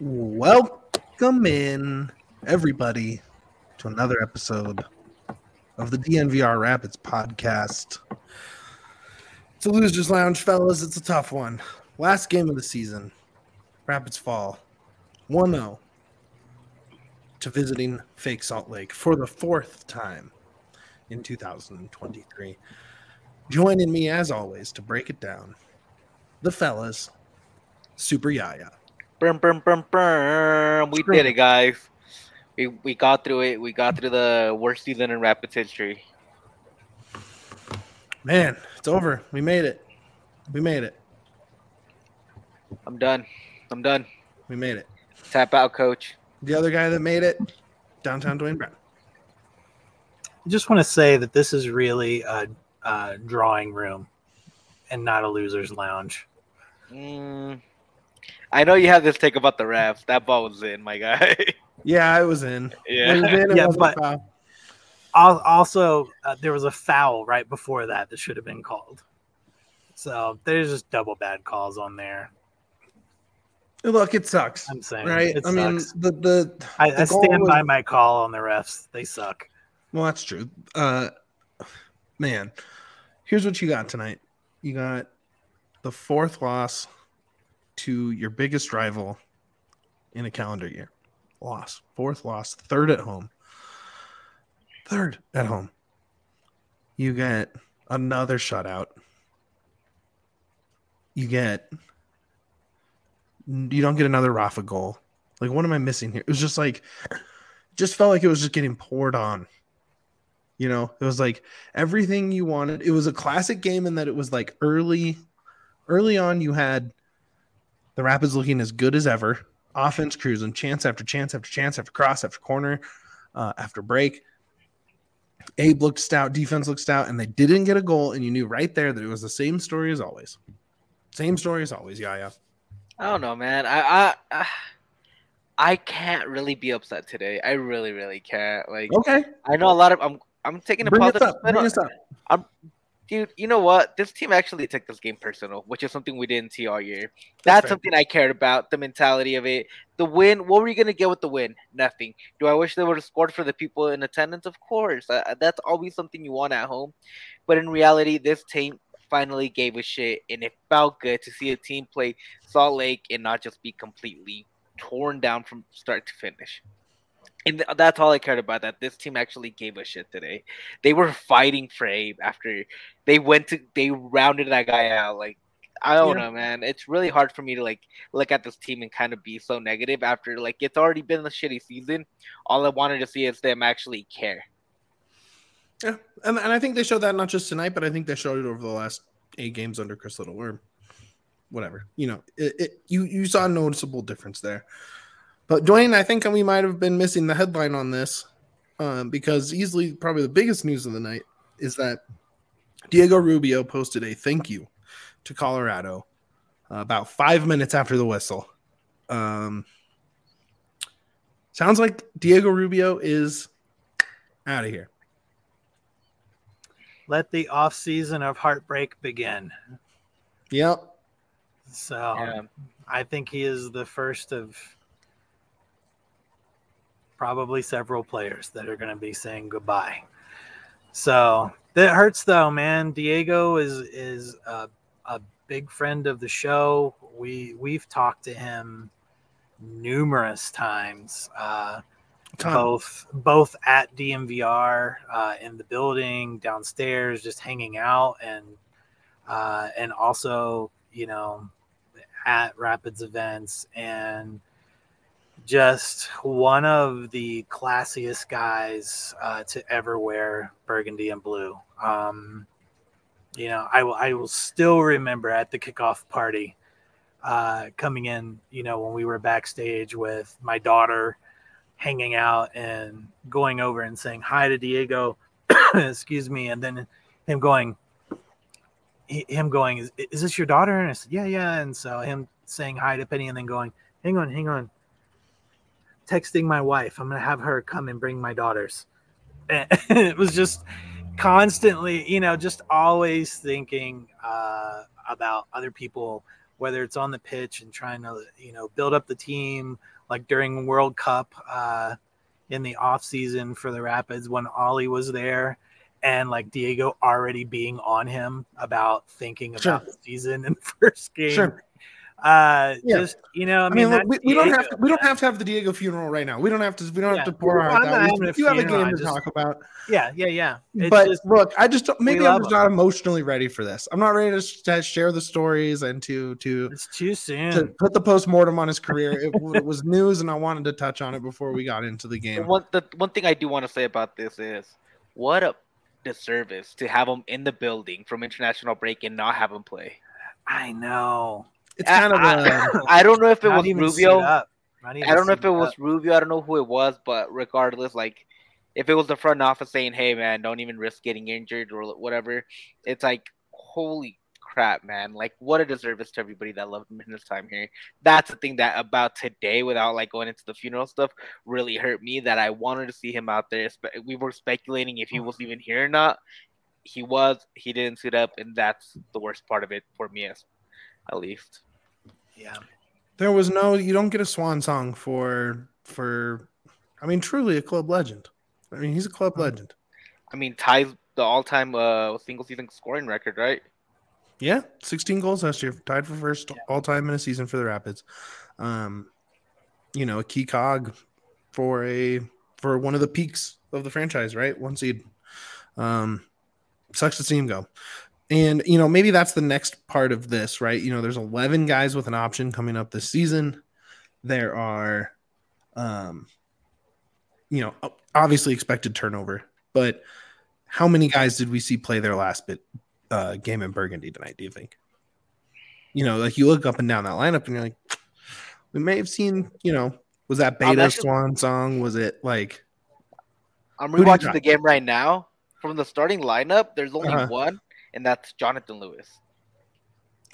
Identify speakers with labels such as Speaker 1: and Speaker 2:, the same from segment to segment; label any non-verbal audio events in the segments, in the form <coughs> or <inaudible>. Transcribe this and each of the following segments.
Speaker 1: Welcome in, everybody, to another episode of the DNVR Rapids podcast. It's a loser's lounge, fellas. It's a tough one. Last game of the season, Rapids fall 1 0 to visiting Fake Salt Lake for the fourth time in 2023. Joining me, as always, to break it down, the fellas, Super Yaya.
Speaker 2: Brum, brum, brum, brum. We did it, guys. We we got through it. We got through the worst season in Rapids history.
Speaker 1: Man, it's over. We made it. We made it.
Speaker 2: I'm done. I'm done.
Speaker 1: We made it.
Speaker 2: Tap out, coach.
Speaker 1: The other guy that made it, downtown Duane Brown.
Speaker 3: I just want to say that this is really a, a drawing room and not a loser's lounge.
Speaker 2: Mm, I know you have this take about the refs. That ball was in, my guy. <laughs>
Speaker 1: Yeah, I was in.
Speaker 2: Yeah.
Speaker 1: When it did, it
Speaker 3: Yeah, but-
Speaker 1: foul.
Speaker 3: Also, uh, there was a foul right before that that should have been called. So there's just double bad calls on there.
Speaker 1: look, it sucks,
Speaker 3: I'm saying,
Speaker 1: right?
Speaker 3: It
Speaker 1: I mean,
Speaker 3: sucks.
Speaker 1: the the
Speaker 3: I,
Speaker 1: the
Speaker 3: I stand
Speaker 1: was-
Speaker 3: by my call on the refs. They suck.
Speaker 1: Well, that's true. Uh, man, here's what you got tonight. You got the fourth loss to your biggest rival in a calendar year. Loss, fourth loss, third at home. Third at home. You get another shutout. You get you don't get another Rafa goal. Like, what am I missing here? It was just like, just felt like it was just getting poured on. You know, it was like everything you wanted. It was a classic game in that it was like early, early on. You had the Rapids looking as good as ever, offense cruising, chance after chance after chance after cross after corner, uh, after break. Abe looked stout, defense looked stout, and they didn't get a goal. And you knew right there that it was the same story as always. Same story as always. Yeah, yeah.
Speaker 2: I don't know, man. I I I can't really be upset today. I really, really can't. Like,
Speaker 1: Okay,
Speaker 2: I know a lot of. I'm I'm taking a
Speaker 1: bring
Speaker 2: positive
Speaker 1: up.
Speaker 2: spin
Speaker 1: Bring
Speaker 2: on-
Speaker 1: up.
Speaker 2: Dude, you know what? This team actually took this game personal, which is something we didn't see all year. That's
Speaker 1: fair.
Speaker 2: something I cared about, the mentality of it. The win, what were you going to get with the win? Nothing. Do I wish they would have scored for the people in attendance? Of course. Uh, that's always something you want at home. But in reality, this team finally gave a shit, and it felt good to see a team play Salt Lake and not just be completely torn down from start to finish. And that's all I cared about. That this team actually gave a shit today. They were fighting for Abe after they went to they rounded that guy out. Like I don't
Speaker 1: Yeah.
Speaker 2: know, man. It's really hard for me to like look at this team and kind of be so negative after like it's already been a shitty season. All I wanted to see is them actually care.
Speaker 1: Yeah, and, and I think they showed that not just tonight, but I think they showed it over the last eight games under Chris Little, or whatever. You know, it, it you you saw a noticeable difference there. But Duane, I think we might have been missing the headline on this um, because easily probably the biggest news of the night is that Diego Rubio posted a thank you to Colorado uh, about five minutes after the whistle. Um, sounds like Diego Rubio is out of here.
Speaker 3: Let the off season of heartbreak begin.
Speaker 1: Yep.
Speaker 3: So
Speaker 2: Yeah.
Speaker 3: I think he is the first of probably several players that are going to be saying goodbye. So that hurts though, man. Diego is is a, a big friend of the show. We we've talked to him numerous times. Uh, both both at DNVR uh, in the building downstairs, just hanging out, and uh, and also you know at Rapids events, and just one of the classiest guys uh, to ever wear burgundy and blue. Um, you know, I will I will still remember at the kickoff party uh, coming in. You know, when we were backstage with my daughter hanging out and going over and saying hi to Diego, <coughs> excuse me, and then him going, him going, is, is this your daughter? And I said, yeah, yeah. And so him saying hi to Penny and then going, hang on, hang on, texting my wife. I'm gonna have her come and bring my daughters. <laughs> And it was just constantly, you know, just always thinking uh, about other people whether it's on the pitch and trying to you know build up the team, like during World Cup uh, in the off season for the Rapids when Ollie was there. And like Diego already being on him about thinking about
Speaker 1: Sure.
Speaker 3: the season and <laughs> first game.
Speaker 1: Sure.
Speaker 3: Uh,
Speaker 1: Yeah.
Speaker 3: just you know, I
Speaker 1: I
Speaker 3: mean,
Speaker 1: mean, look, we, we don't have to, we don't have to have the Diego funeral right now. We don't have to we don't
Speaker 3: Yeah.
Speaker 1: have to pour
Speaker 3: Well,
Speaker 1: our
Speaker 3: I'm
Speaker 1: hearts
Speaker 3: not
Speaker 1: out.
Speaker 3: having
Speaker 1: We,
Speaker 3: a
Speaker 1: you have a game
Speaker 3: I
Speaker 1: to
Speaker 3: just-
Speaker 1: talk about.
Speaker 3: Yeah, yeah, yeah. It's
Speaker 1: but
Speaker 3: just
Speaker 1: look, I just don't, maybe I'm just
Speaker 3: him.
Speaker 1: not emotionally ready for this. I'm not ready to, to share the stories and to to
Speaker 3: it's too soon.
Speaker 1: to put the post mortem on his career. It, it was news, and I wanted to touch on it before we got into the
Speaker 2: The
Speaker 1: game.
Speaker 2: one the one thing I do want to say about this is what a disservice to have him in the building from international break and not have him play.
Speaker 3: I know.
Speaker 1: It's kind of
Speaker 2: I,
Speaker 1: a <laughs>
Speaker 2: I don't know if it was Rubio.
Speaker 3: up. Not even
Speaker 2: I don't know if
Speaker 3: suit
Speaker 2: it was
Speaker 3: up.
Speaker 2: Rubio. I don't know who it was, but regardless, like if it was the front office saying, "Hey, man, don't even risk getting injured or whatever," it's like, holy crap, man! Like, what a disservice to everybody that loved him in his time here. That's the thing that about today, without like going into the funeral stuff, really hurt me. That I wanted to see him out there. We were speculating if he was even here or not. He was. He didn't suit up, and that's the worst part of it for me, as at least.
Speaker 3: Yeah.
Speaker 1: there was no. You don't get a swan song for for. I mean, truly a club legend. I mean, he's a club
Speaker 3: Hmm.
Speaker 1: legend.
Speaker 2: I mean, ties the all-time uh, single season scoring record, right?
Speaker 1: Yeah, 16 goals last year, tied for first all time in a season for the Rapids. Um, you know, a key cog for a for one of the peaks of the franchise, right? One seed. Um, sucks to see him go. And you know, maybe that's the next part of this, right? You know, there's 11 guys with an option coming up this season. There are, um, you know, obviously expected turnover, but how many guys did we see play their last bit uh, game in Burgundy tonight? Do you think? You know, like you look up and down that lineup, and you're like, we may have seen. You know, was that Beta
Speaker 2: actually-
Speaker 1: Swan song? Was it like?
Speaker 2: I'm
Speaker 1: Who do you
Speaker 2: rewatching the game right now. From the starting lineup, there's only
Speaker 1: Uh-huh.
Speaker 2: one, and that's Jonathan Lewis.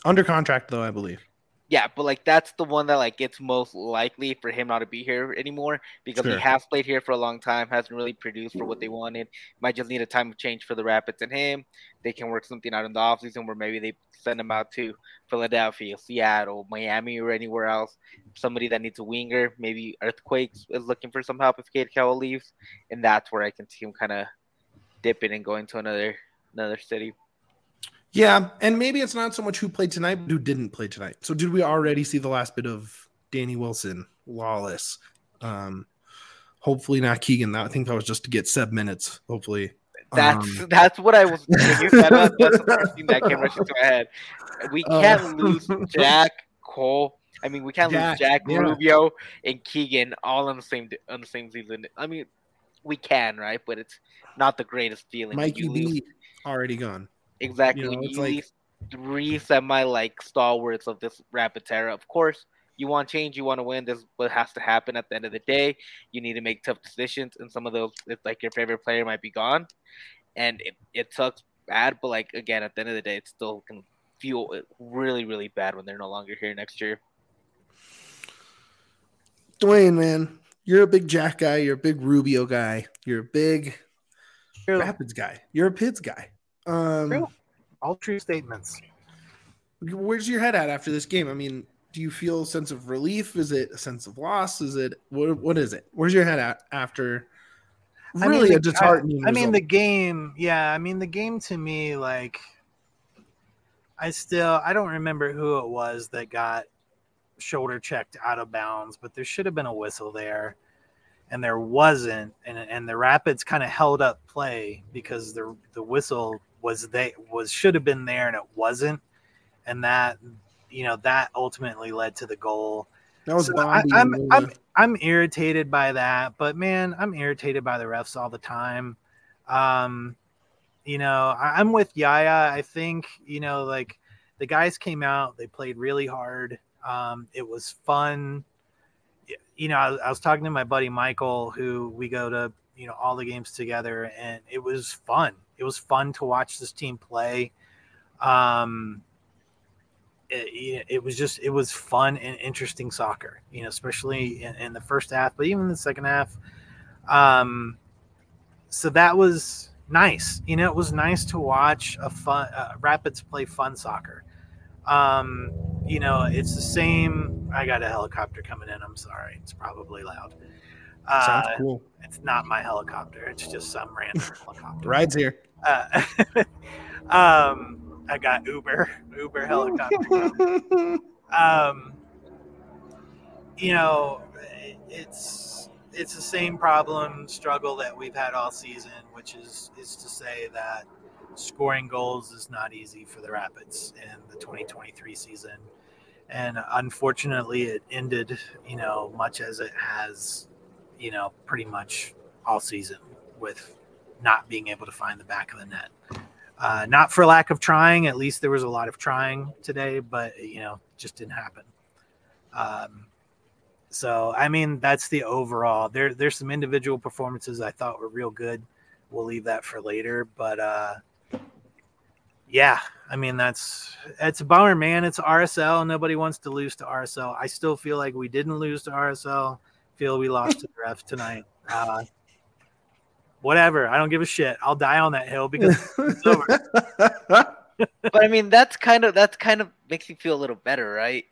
Speaker 1: Under contract, though, I believe.
Speaker 2: Yeah, but like that's the one that like it's most likely for him not to be here anymore because
Speaker 1: Sure.
Speaker 2: he has played here for a long time, hasn't really produced for what they wanted. Might just need a time of change for the Rapids and him. They can work something out in the offseason where maybe they send him out to Philadelphia, Seattle, Miami, or anywhere else. Somebody that needs a winger, maybe Earthquakes is looking for some help if Cade Cowell leaves, and that's where I can see him kind of dipping and going to another another city.
Speaker 1: Yeah, and maybe it's not so much who played tonight, but who didn't play tonight. So, did we already see the last bit of Danny Wilson, Lawless? Um, hopefully not Keegan. I think that was just to get sub minutes. Hopefully,
Speaker 2: That's
Speaker 1: Um,
Speaker 2: that's what I was. <laughs> Said that, that's the first thing that came rushing to my head. We
Speaker 1: Uh,
Speaker 2: can't lose <laughs> Jack Cole. I mean, we can't
Speaker 1: Jack,
Speaker 2: lose Jack
Speaker 1: yeah.
Speaker 2: Rubio and Keegan all on the same on the same season. I mean, we can, right? But it's not the greatest feeling.
Speaker 1: Mikey B already gone.
Speaker 2: Exactly.
Speaker 1: you know, it's
Speaker 2: you
Speaker 1: like-
Speaker 2: three semi like stalwarts of this rapid terror. Of course, you want change, you want to win. This is what has to happen at the end of the day. You need to make tough decisions, and some of those, it's like your favorite player might be gone, and it, it sucks bad. But like again, at the end of the day, it still can feel really, really bad when they're no longer here next year.
Speaker 1: Duane, man, you're a big Jack guy. You're a big Rubio guy. You're a big Rapids guy. You're a Pids guy. Um,
Speaker 3: True. All true statements.
Speaker 1: where's your head at after this game? I mean, do you feel a sense of relief? Is it a sense of loss? Is it what? What is it? Where's your head at after?
Speaker 3: I mean,
Speaker 1: Really,
Speaker 3: the-
Speaker 1: a disheartening.
Speaker 3: I, I mean, the game. Yeah, I mean, the game to me, like, I still I don't remember who it was that got shoulder checked out of bounds, but there should have been a whistle there, and there wasn't, and and the Rapids kind of held up play because the the whistle was they was should have been there and it wasn't, and that you know that ultimately led to the goal.
Speaker 1: that was
Speaker 3: So I,
Speaker 1: Bobby
Speaker 3: I'm I'm I'm irritated by that, but man, I'm irritated by the refs all the time. Um, you know, I, I'm with Yaya. I think you know, like the guys came out, they played really hard. Um, it was fun. You know, I, I was talking to my buddy Michael, who we go to you know all the games together, and it was fun. It was fun to watch this team play. Um, it, it was just it was fun and interesting soccer you know especially in, in the first half but even the second half um so that was nice you know it was nice to watch a fun uh, rapids play fun soccer um you know, it's the same. I got a helicopter coming in. I'm sorry. It's probably loud. Uh,
Speaker 1: Sounds cool.
Speaker 3: It's not my helicopter. It's just some random <laughs> helicopter.
Speaker 1: Rides here.
Speaker 3: Uh, <laughs> um, I got Uber, Uber <laughs> helicopter. um, you know, it's it's the same problem struggle that we've had all season, which is is to say that scoring goals is not easy for the Rapids in the 2023 season. And unfortunately, it ended, you know, much as it has, you know, pretty much all season with not being able to find the back of the net. Uh, not for lack of trying, at least there was a lot of trying today, but, you know, just didn't happen. Um, so, I mean, that's the overall. There, there's some individual performances I thought were real good. We'll leave that for later, but uh, yeah, I mean that's it's a bummer, man. It's RSL. Nobody wants to lose to RSL. I still feel like we didn't lose to RSL. Feel we lost to the ref tonight. Uh, whatever. I don't give a shit. I'll die on that hill because it's over. <laughs>
Speaker 2: but I mean, that's kind of that's kind of makes you feel a little better, right?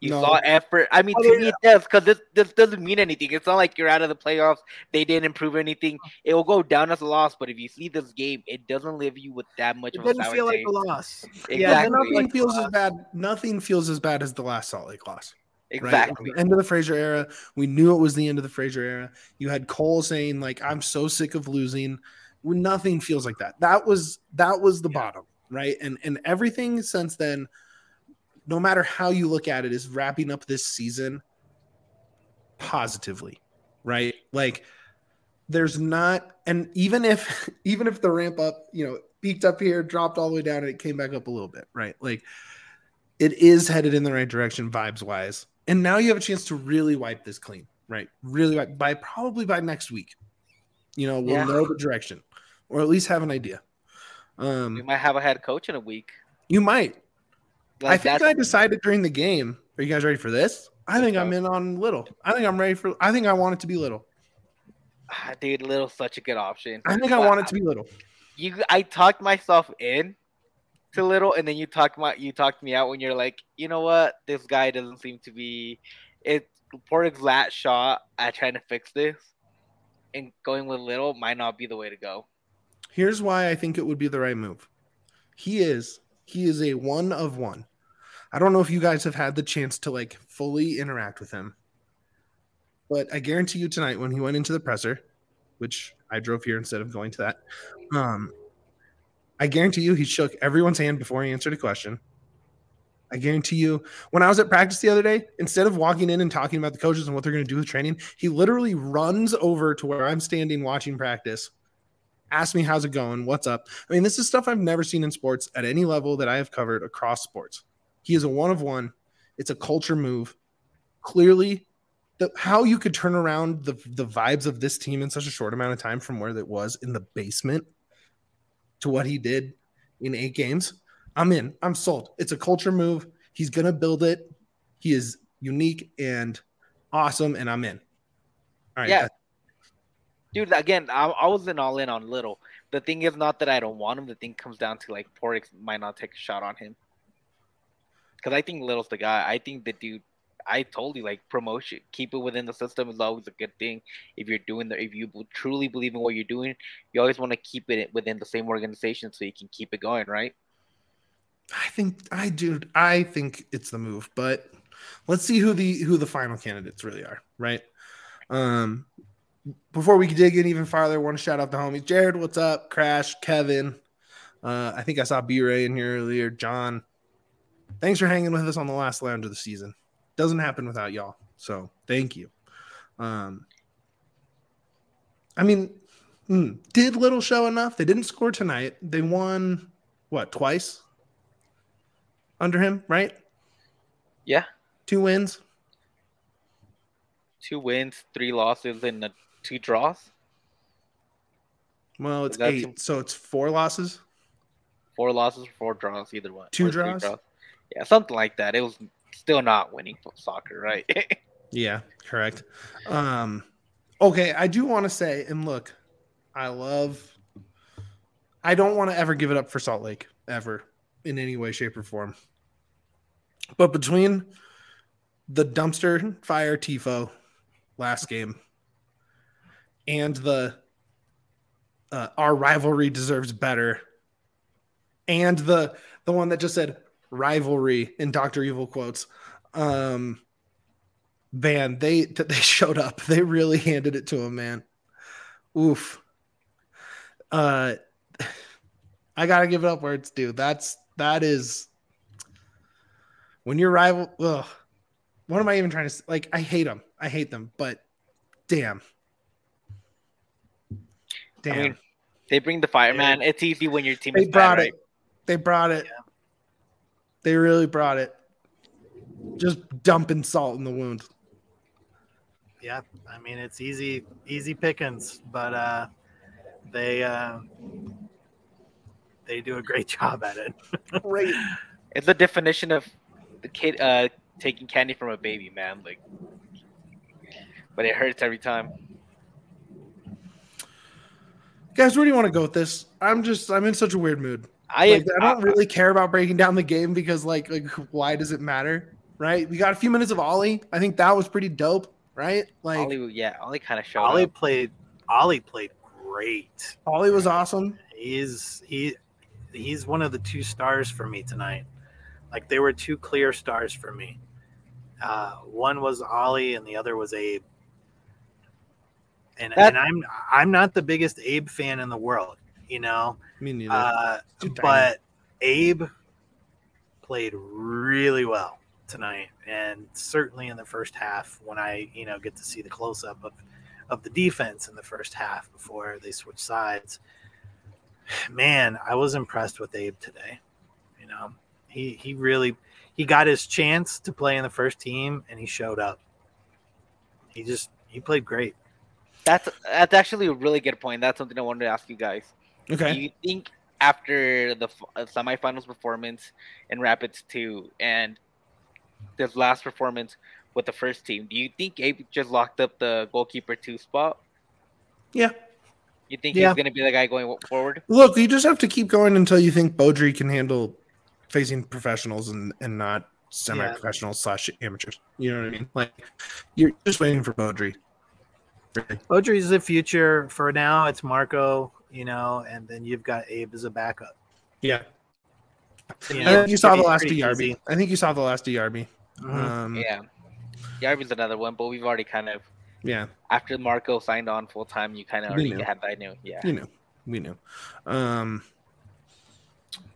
Speaker 2: You
Speaker 1: No.
Speaker 2: saw effort. I mean,
Speaker 3: Oh,
Speaker 2: to me, it does because this this doesn't mean anything. It's not like you're out of the playoffs. They didn't improve anything. It will go down as a loss. But if you see this game, it doesn't leave you with that much
Speaker 3: It
Speaker 2: of
Speaker 3: doesn't
Speaker 2: sour
Speaker 3: feel like a loss.
Speaker 1: Yeah, nothing
Speaker 3: Like,
Speaker 1: feels as bad. Nothing feels as bad as the last Salt Lake loss. Right?
Speaker 2: Exactly.
Speaker 1: At the end of the Fraser era, we knew it was the end of the Fraser era. You had Cole saying like, "I'm so sick of losing." When nothing feels like that. That was that was the bottom, right? And and everything since then, no matter how you look at it, is wrapping up this season positively, right? Like there's not, and even if <laughs> even if the ramp up, you know, peaked up here, dropped all the way down, and it came back up a little bit, right? Like it is headed in the right direction vibes wise. And now you have a chance to really wipe this clean, right? Really wipe by probably by next week. You know, we'll
Speaker 2: Yeah.
Speaker 1: know the direction or at least have an idea.
Speaker 2: we
Speaker 1: Um,
Speaker 2: might have a head coach in a week.
Speaker 1: you might. I think I decided during the game. Are you guys ready for this? I think I'm in on little. I think I'm ready for. I think I want it to be little.
Speaker 2: Ah, dude, Little's such a good option.
Speaker 1: I think I want it to be little.
Speaker 2: you I talked myself in to little and then you talk my you talked me out when you're like, you know what, this guy doesn't seem to be it Porter's last shot at trying to fix this and going with little might not be the way to go.
Speaker 1: Here's why I think it would be the right move. He is he is a one of one. I don't know if you guys have had the chance to like fully interact with him. But I guarantee you tonight when he went into the presser, which I drove here instead of going to that, um I guarantee you he shook everyone's hand before he answered a question. I guarantee you, when I was at practice the other day, instead of walking in and talking about the coaches and what they're going to do with training, he literally runs over to where I'm standing watching practice, asks me, How's it going? What's up? I mean, this is stuff I've never seen in sports at any level that I have covered across sports. He is a one of one, it's a culture move. Clearly, the, how you could turn around the, the vibes of this team in such a short amount of time from where it was in the basement to what he did in eight games. I'm in. I'm sold. It's a culture move. He's gonna build it. He is unique and awesome, and I'm in. All right.
Speaker 2: Yeah. Dude, again, I, I wasn't all in on little. The thing is not that I don't want him. The thing comes down to like Pádraig might not take a shot on him. Because I think Little's the guy. I think the dude. I told you like promotion, keep it within the system is always a good thing. If you're doing the, if you truly believe in what you're doing, you always want to keep it within the same organization so you can keep it going, right?
Speaker 1: I think I do. I think it's the move, but let's see who the who the final candidates really are, right? Um, before we dig in even farther, I want to shout out the homies. Jared, what's up? Crash, Kevin. Uh, I think I saw B Ray in here earlier. John, thanks for hanging with us on the last lounge of the season. Doesn't happen without y'all, so thank you. Um, I mean, hmm, did Little show enough? They didn't score tonight. They won what twice under him, right?
Speaker 2: Yeah,
Speaker 1: Two wins.
Speaker 2: two wins, three losses, and two draws.
Speaker 1: Well, it's eight, so it's four losses.
Speaker 2: Four losses, four draws, either one.
Speaker 1: Two
Speaker 2: three
Speaker 1: draws?
Speaker 2: Yeah, something like that. It was still not winning soccer, right? <laughs>
Speaker 1: Yeah, correct. Um, okay, I do want to say, and look, I love. I don't want to ever give it up for Salt Lake ever in any way, shape, or form. But between the dumpster fire tifo last game and the uh, our rivalry deserves better and the the one that just said rivalry in Doctor Evil quotes. Um, man, they they showed up. <laughs> They really handed it to him, man. Oof. Uh, I gotta give it up where it's due. That's that is when your rival. Ugh, what am I even trying to like? I hate them. I hate them. But damn, damn.
Speaker 2: I mean, they bring the fire, man. It's easy when your team
Speaker 1: they
Speaker 2: is
Speaker 1: brought
Speaker 2: bad,
Speaker 1: it. They brought it. They really brought it. Just dumping salt in the wound.
Speaker 3: Yeah, I mean it's easy, easy pickings, but uh, they uh, they do a great <laughs> job at it.
Speaker 1: Great.
Speaker 2: It's the definition of the kid uh taking candy from a baby, man. Like, but it hurts every time.
Speaker 1: Guys, where do you want to go with this? I'm just I'm in such a weird mood.
Speaker 2: I
Speaker 1: Like, I don't really care about breaking down the game because like like why does it matter? Right? We got a few minutes of Ollie. I think that was pretty dope, right? Like Ollie,
Speaker 2: Ollie, yeah, Ollie kind of showed
Speaker 3: Ollie
Speaker 2: up.
Speaker 3: played. Ollie played great.
Speaker 1: Ollie was awesome.
Speaker 3: He's he he's one of the two stars for me tonight. Like there were two clear stars for me. Uh, one was Ollie, and the other was Abe. And,
Speaker 2: That-
Speaker 3: and I'm I'm not the biggest Abe fan in the world, you know.
Speaker 1: Me neither.
Speaker 3: Uh, but Abe played really well tonight, and certainly in the first half when I you know get to see the close up of of the defense in the first half before they switch sides. Man, I was impressed with Abe today. You know, he he really he got his chance to play in the first team, and he showed up. He just he played great.
Speaker 2: That's that's actually a really good point. That's something I wanted to ask you guys.
Speaker 1: Okay.
Speaker 2: Do you think after the uh, semifinals performance in Rapids two and this last performance with the first team, do you think Abe just locked up the goalkeeper two spot?
Speaker 1: Yeah.
Speaker 2: You think
Speaker 3: Yeah.
Speaker 2: he's gonna be the guy going forward?
Speaker 1: Look, you just have to keep going until you think Beaudry can handle facing professionals and, and not semi-professionals slash amateurs. You know what I mean? Like you're just waiting for Beaudry. Really.
Speaker 3: Audrey's the future. For now, it's Marko, you know, and then you've got Abe as a backup.
Speaker 1: Yeah.
Speaker 3: You
Speaker 1: I
Speaker 3: know,
Speaker 1: think you saw the last
Speaker 3: pretty
Speaker 1: DRB.
Speaker 3: easy.
Speaker 1: I think you saw the last DRB.
Speaker 3: Mhm.
Speaker 1: Um, yeah.
Speaker 2: Yeah, Yarby's another one, but we've already kind of
Speaker 1: Yeah.
Speaker 2: after Marko signed on full time, you kind of already
Speaker 1: knew.
Speaker 2: had that. I knew, yeah.
Speaker 1: You knew. We knew. Um,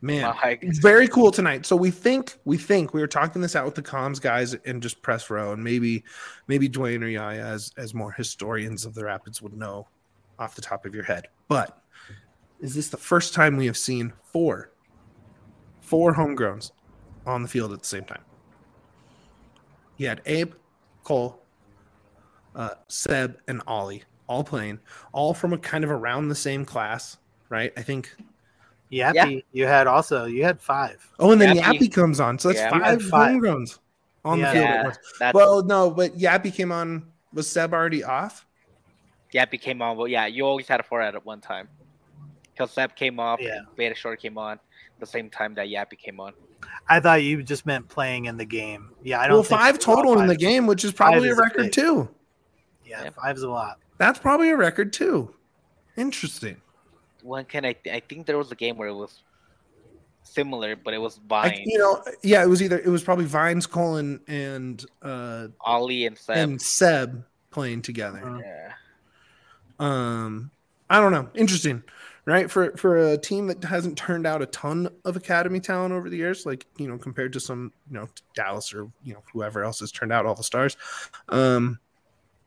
Speaker 1: man.
Speaker 2: Like, <laughs>
Speaker 1: very cool tonight. So we think we think we were talking this out with the comms guys and just press row, and maybe maybe Duane or Yaya as as more historians of the Rapids would know off the top of your head. But is this the first time we have seen four four homegrowns on the field at the same time? You had Abe, Cole, uh, Seb, and Ollie all playing, all from a kind of around the same class, right? I think
Speaker 3: Yappy, you had also you had five.
Speaker 1: Oh, and then
Speaker 2: Yappy.
Speaker 1: Yappy comes on. So that's
Speaker 2: Yeah.
Speaker 1: five,
Speaker 3: five.
Speaker 1: homegrowns on
Speaker 3: Yeah.
Speaker 1: the field at once. Well, no, but Yappy came on. Was Seb already off?
Speaker 2: Yappy came on, but yeah, you always had a four at one time. Because Seb came off,
Speaker 3: Yeah.
Speaker 2: Beta Short came on the same time that Yappy came on.
Speaker 3: I thought you just meant playing in the game. Yeah, I don't.
Speaker 1: Well,
Speaker 3: think
Speaker 1: five
Speaker 3: so.
Speaker 1: total in the game, which is probably a
Speaker 3: is a
Speaker 1: record
Speaker 3: big.
Speaker 1: too.
Speaker 3: Yeah,
Speaker 2: Yeah.
Speaker 3: five's a lot.
Speaker 1: That's probably a record too. Interesting.
Speaker 2: When can I? I think there was a game where it was similar, but it was
Speaker 1: I, you know, yeah, it was either it was probably Vines, Colin, and uh
Speaker 2: Ollie, and Seb.
Speaker 1: and Seb playing together.
Speaker 3: Mhm.
Speaker 2: yeah.
Speaker 1: Um, I don't know. Interesting, right? For for a team that hasn't turned out a ton of academy talent over the years, like you know, compared to some, you know, Dallas or you know whoever else has turned out all the stars. Um,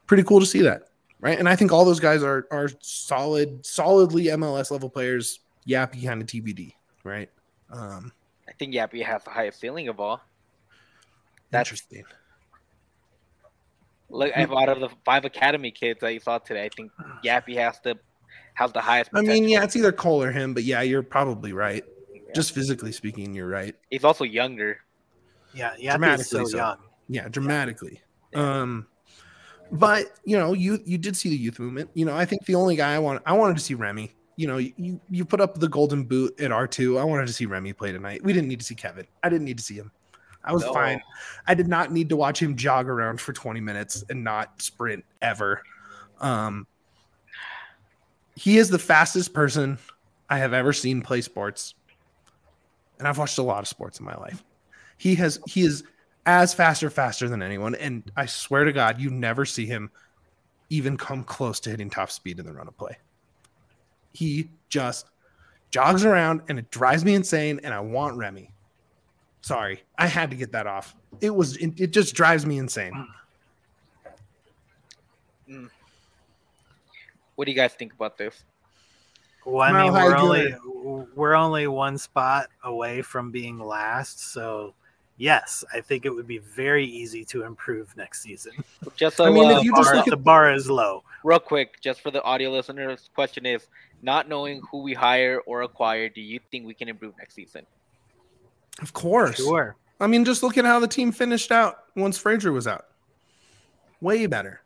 Speaker 1: pretty cool to see that, right? And I think all those guys are are solid, solidly MLS level players. Yappy kind of TBD, right? Um,
Speaker 2: I think Yappy has the highest ceiling of all. That's
Speaker 1: interesting.
Speaker 2: Look. If out of the five academy kids that you saw today, I think Yappy has the has the highest.
Speaker 1: I mean, yeah, it's either Cole or him, but yeah, you're probably right.
Speaker 2: Yeah.
Speaker 1: Just physically speaking, you're right.
Speaker 2: he's also younger.
Speaker 3: Yeah, Yappy's
Speaker 1: Dramatically
Speaker 3: so
Speaker 1: so.
Speaker 3: young.
Speaker 1: yeah dramatically
Speaker 2: Yeah.
Speaker 1: um but you know you you did see the youth movement you know i think the only guy i want i wanted to see remy you know you you put up the golden boot at r2 i wanted to see remy play tonight we didn't need to see kevin i didn't need to see him I was
Speaker 2: No.
Speaker 1: fine. I did not need to watch him jog around for 20 minutes and not sprint ever. Um, he is the fastest person I have ever seen play sports. And I've watched a lot of sports in my life. He has he is as fast or faster than anyone. And I swear to God, you never see him even come close to hitting top speed in the run of play. He just jogs around and it drives me insane. And I want Remy. Sorry, I had to get that off. It was it, it just drives me insane.
Speaker 2: What do you guys think about this?
Speaker 3: Well, I mean, we're only we're only one spot away from being last, so yes, I think it would be very easy to improve next season.
Speaker 2: Just so,
Speaker 1: I mean, if
Speaker 2: uh,
Speaker 1: you just
Speaker 3: Bar-
Speaker 1: look at
Speaker 3: the bar is low.
Speaker 2: real quick, just for the audio listeners, question is: not knowing who we hire or acquire, do you think we can improve next season?
Speaker 1: Of course.
Speaker 3: Sure.
Speaker 1: I mean, just look at how the team finished out once Fraser was out. Way better.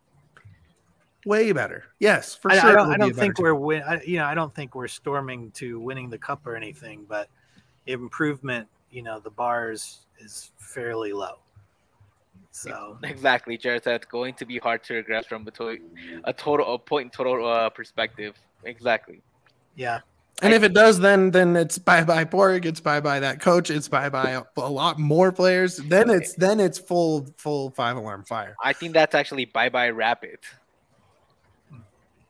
Speaker 1: Way better. Yes, for
Speaker 3: I,
Speaker 1: sure.
Speaker 3: I don't, I don't
Speaker 1: a
Speaker 3: think we're win. I, you know, I don't think we're storming to winning the cup or anything, but improvement. You know, the bar is, is fairly low. So <laughs>
Speaker 2: Exactly, Jared said it's going to be hard to regress from a, to- a total a point in total uh, perspective. Exactly.
Speaker 3: yeah,
Speaker 1: team. And if it does, then then it's bye bye Borg. It's bye bye that coach. It's bye bye a, a lot more players. Then it's then it's full full five alarm fire.
Speaker 2: I think that's actually bye bye Rapid.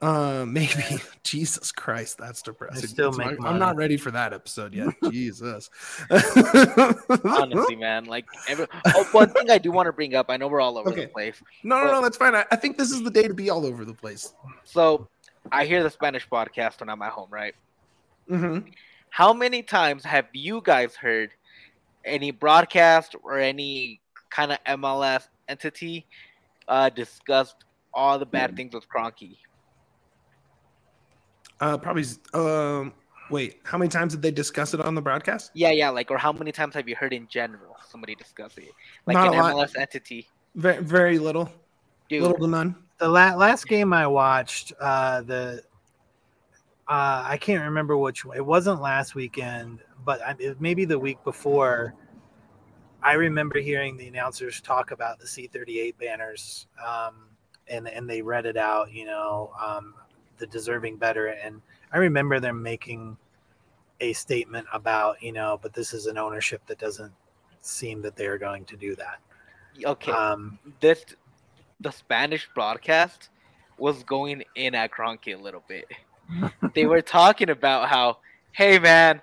Speaker 1: Uh, maybe. <laughs> Jesus Christ, that's depressing.
Speaker 3: still
Speaker 1: That's
Speaker 3: make
Speaker 1: why- I'm not ready for that episode yet. <laughs> Jesus.
Speaker 2: Honestly, man, like every, oh, one thing I do want to bring up. I know we're all over
Speaker 1: Okay.
Speaker 2: the place.
Speaker 1: No, no, no, that's fine. I, I think this is the day to be all over the place.
Speaker 2: So I hear the Spanish podcast when I'm at home, right?
Speaker 1: Mm-hmm.
Speaker 2: How many times have you guys heard any broadcast or any kind of MLS entity uh, discussed all the bad things with Kroenke?
Speaker 1: Uh, probably. Um, wait, how many times did they discuss it on the broadcast?
Speaker 2: Yeah, yeah, like, or how many times have you heard in general somebody discuss it? Like
Speaker 1: Not
Speaker 2: an
Speaker 1: a lot.
Speaker 2: MLS entity.
Speaker 1: Very, very little,
Speaker 2: Dude,
Speaker 1: little to none.
Speaker 3: the la- last game I watched, uh, the uh, I can't remember which one. It wasn't last weekend, but I, it, maybe the week before. I remember hearing the announcers talk about the C38 banners, um, and and they read it out. You know, um, the deserving better, and I remember them making a statement about you know, but this is an ownership that doesn't seem that they are going to do that.
Speaker 2: okay,
Speaker 3: Um,
Speaker 2: this the Spanish broadcast was going in at Kroenke a little bit. <laughs> they were talking about how, hey man,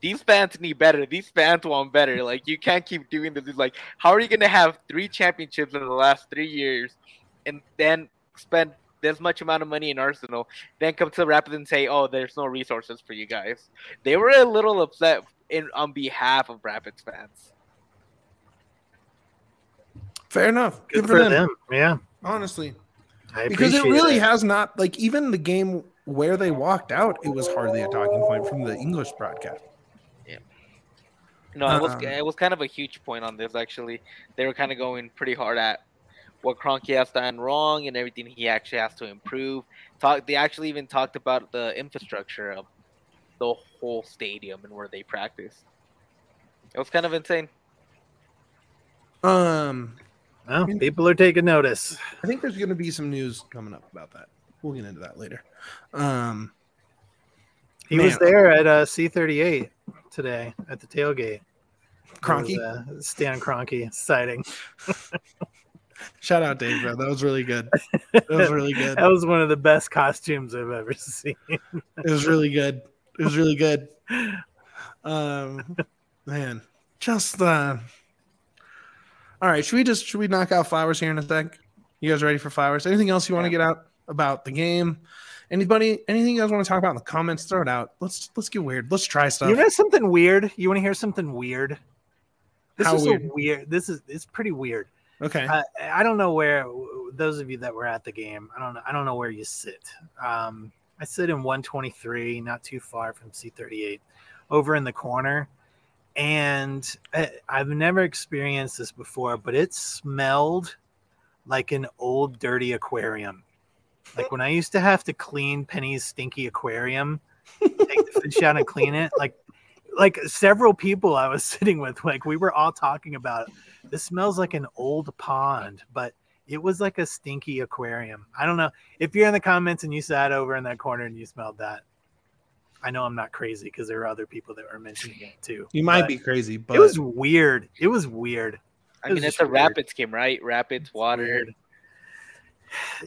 Speaker 2: these fans need better. These fans want better. Like you can't keep doing this. It's like, how are you gonna have three championships in the last three years, and then spend this much amount of money in Arsenal, then come to the Rapids and say, oh, there's no resources for you guys. They were a little upset in on behalf of Rapids fans.
Speaker 1: Fair enough.
Speaker 3: good for them. Yeah,
Speaker 1: honestly,
Speaker 3: I
Speaker 1: because it
Speaker 3: appreciate
Speaker 1: really has not like even the game where they walked out, it was hardly a talking point from the English broadcast. Yeah.
Speaker 2: No, it was
Speaker 1: Um,
Speaker 2: it was kind of a huge point on this actually. They were kind of going pretty hard at what Kroenke has done wrong and everything he actually has to improve. Talk. They actually even talked about the infrastructure of the whole stadium and where they practice. It was kind of insane.
Speaker 1: Um,
Speaker 3: Well, people are taking notice.
Speaker 1: I think there's going to be some news coming up about that. We'll get into that later. Um,
Speaker 3: He was there at uh, C38 today at the tailgate. Kroenke, was, uh, Stan Kroenke sighting. <laughs>
Speaker 1: shout out Dave, bro. That was really good. That was really <laughs> good.
Speaker 3: That was one of the best costumes I've ever seen.
Speaker 1: It was really good. It was really good. <laughs> Um, man, just uh. All right, should we just should we knock out flowers here in a sec? You guys ready for flowers? Anything else you want to
Speaker 2: Yeah.
Speaker 1: get out about the game? Anybody? Anything you guys want to talk about in the comments? Throw it out. Let's let's get weird. Let's try stuff.
Speaker 3: You know something weird? You want to hear something weird? This
Speaker 1: How
Speaker 3: is
Speaker 1: weird?
Speaker 3: weird. This is it's pretty weird.
Speaker 1: okay.
Speaker 3: I, I don't know where those of you that were at the game. I don't know. I don't know where you sit. Um, I sit in 123, not too far from C38, over in the corner. And I, I've never experienced this before, but it smelled like an old dirty aquarium. Like when I used to have to clean Penny's stinky aquarium, take the fish out and clean it. Like like several people I was <laughs> sitting with, like we were all talking about this smells like an old pond, but it was like a stinky aquarium. I don't know if you're in the comments and you sat over in that corner and you smelled that. I know I'm not crazy because there were other people that were mentioning it too.
Speaker 1: You might
Speaker 3: but
Speaker 1: be crazy, but
Speaker 3: It was weird. It was weird.
Speaker 2: I mean, it's a
Speaker 3: weird.
Speaker 2: Rapids game, right? Rapids, water.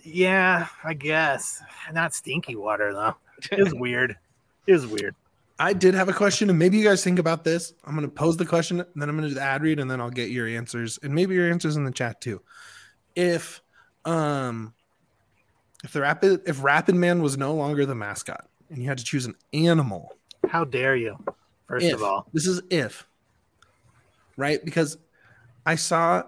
Speaker 3: Yeah, I guess. Not stinky water though. It was weird. It was weird.
Speaker 1: I did have a question, and maybe you guys think about this. I'm going to pose the question, and then I'm going to do the ad read, and then I'll get your answers, and maybe your answers in the chat too. If, um, if the rapid if Rapid Man was no longer the mascot, and you had to choose an animal,
Speaker 3: How dare you? First
Speaker 1: if
Speaker 3: of all,
Speaker 1: this is if, right? Because I saw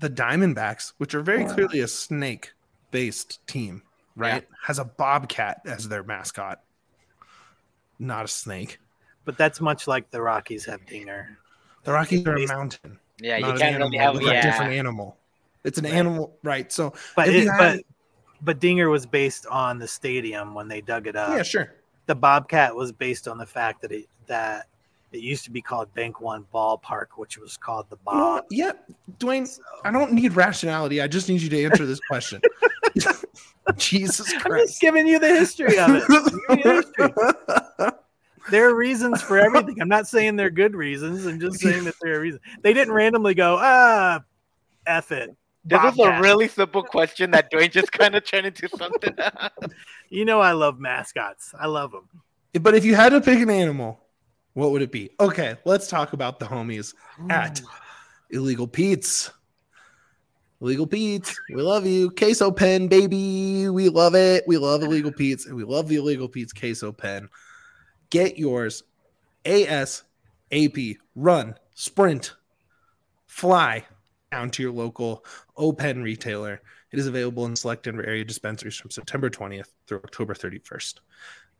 Speaker 1: the Diamondbacks, which are very clearly a snake based team, right? Has a bobcat as their mascot, not a snake.
Speaker 3: but that's much like the Rockies have Dinger.
Speaker 1: The Rockies are a mountain.
Speaker 2: Yeah, you can't really have
Speaker 1: It's
Speaker 2: yeah.
Speaker 1: a different animal. It's an
Speaker 3: Right.
Speaker 1: animal, right? So,
Speaker 3: But it,
Speaker 1: had-
Speaker 3: but but Dinger was based on the stadium when they dug it up.
Speaker 1: yeah, sure.
Speaker 3: The Bobcat was based on the fact that it that it used to be called Bank One Ballpark, which was called the
Speaker 1: You know
Speaker 3: Bob.
Speaker 1: what? yeah, Duane,
Speaker 3: So-
Speaker 1: I don't need rationality. I just need you to answer this question. <laughs> Jesus
Speaker 3: I'm
Speaker 1: Christ.
Speaker 3: just giving you the history of it. I'm giving you the history. <laughs> There are reasons for everything. I'm not saying they're good reasons. I'm just saying that there are reasons. They didn't randomly go, ah, F it.
Speaker 2: This is a really simple question that Duane just kind of turned into something. <laughs>
Speaker 3: You know, I love mascots. I love them.
Speaker 1: but if you had to pick an animal, what would it be? Okay, let's talk about the homies at Illegal Pete's. Illegal Pete's, we love you. Queso pen, baby. We love it. We love Illegal Pete's, and we love the Illegal Pete's queso pen. Get yours ASAP. Run, sprint, fly down to your local O Pen retailer. It is available in select Denver area dispensaries from September 20th through October 31st.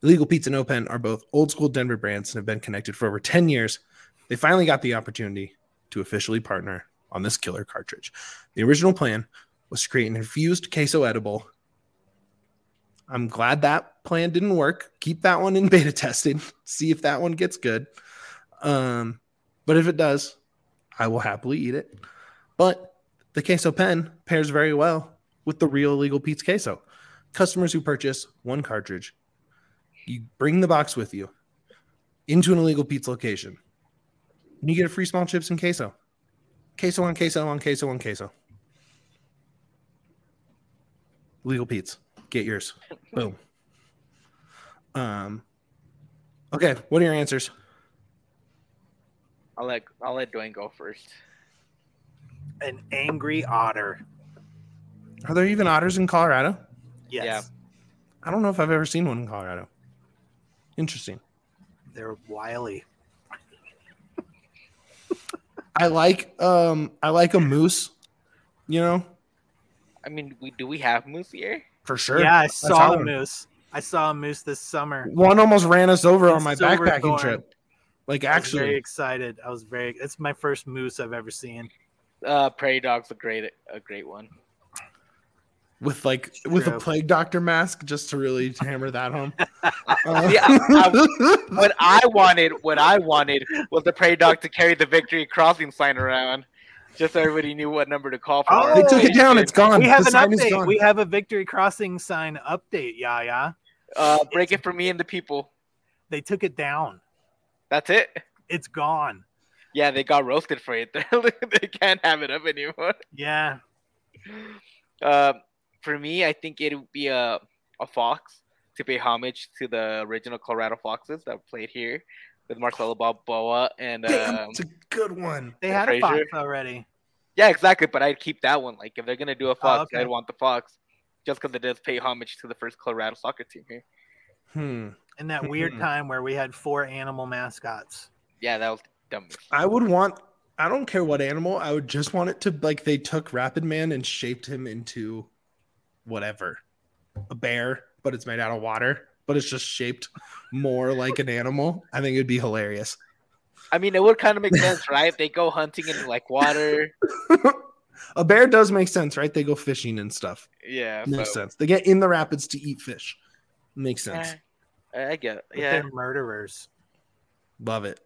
Speaker 1: Illegal Pete's and O Pen are both old school Denver brands and have been connected for over 10 years. They finally got the opportunity to officially partner on this killer cartridge. The original plan was to create an infused queso edible. I'm glad that plan didn't work. Keep that one in beta testing. See if that one gets good. Um, but if it does, I will happily eat it. But the queso pen pairs very well with the real illegal Pete's queso. Customers who purchase one cartridge, you bring the box with you into an illegal Pete's location, and you get a free small chips and queso. Queso on queso on queso on queso. Legal Pete's. Get yours. <laughs> Boom. Um. Okay, what are your answers?
Speaker 2: I'll let I'll let Duane go first.
Speaker 3: An angry otter.
Speaker 1: Are there even otters in Colorado?
Speaker 3: Yes.
Speaker 2: Yeah.
Speaker 1: I don't know if I've ever seen one in Colorado. Interesting.
Speaker 3: They're wily.
Speaker 1: I like um I like a moose, you know,
Speaker 2: I mean, we do we have moose here?
Speaker 1: for sure.
Speaker 3: Yeah, I
Speaker 1: saw
Speaker 3: saw a
Speaker 1: one.
Speaker 3: moose. I saw a moose this summer.
Speaker 1: One almost ran us over
Speaker 3: In
Speaker 1: on my
Speaker 3: Silverthorne.
Speaker 1: backpacking trip. Like actually.
Speaker 3: I was very excited. I was very. It's my first moose I've ever seen.
Speaker 2: Uh, prairie dog's a great a great one.
Speaker 1: With like with a plague doctor mask, just to really hammer that home. Uh, <laughs>
Speaker 2: Yeah, I- What I wanted, what I wanted, was the plague doctor to carry the victory crossing sign around, just so everybody knew what number to call for.
Speaker 3: Oh,
Speaker 1: they took it down. It's gone.
Speaker 3: we have
Speaker 1: the
Speaker 3: an update.
Speaker 1: gone.
Speaker 3: We have a victory crossing sign update. Yeah, yeah.
Speaker 2: Uh, break it for me and the people.
Speaker 3: They took it down.
Speaker 2: That's it.
Speaker 3: It's gone.
Speaker 2: Yeah, they got roasted for it. <laughs> they can't have it up anymore.
Speaker 3: Yeah.
Speaker 2: Uh, for me, I think it would be a a fox to pay homage to the original Colorado Foxes that played here with Marcelo Balboa and
Speaker 1: Damn,
Speaker 2: um,
Speaker 1: it's a good one.
Speaker 3: They had
Speaker 2: Fraser.
Speaker 3: a fox already.
Speaker 2: yeah, exactly. But I'd keep that one. Like if they're gonna do a fox,
Speaker 3: Oh, okay.
Speaker 2: I'd want the fox, just because it does pay homage to the first Colorado soccer team here.
Speaker 1: Hmm.
Speaker 3: In that weird
Speaker 1: Mhm.
Speaker 3: time where we had four animal mascots.
Speaker 2: Yeah, that was dumb.
Speaker 1: I would want. I don't care what animal. I would just want it to like they took Rapid Man and shaped him into whatever, a bear, but it's made out of water. But it's just shaped more like an animal. I think it'd be hilarious.
Speaker 2: I mean, it would kind of make sense, right? They go hunting in like water. <laughs>
Speaker 1: a bear does make sense, right? They go fishing and stuff.
Speaker 2: Yeah,
Speaker 1: Makes
Speaker 2: so,
Speaker 1: sense. They get in the rapids to eat fish. Makes sense.
Speaker 2: Eh, I, I get it.
Speaker 3: But
Speaker 2: Yeah,
Speaker 3: They're murderers.
Speaker 1: Love it.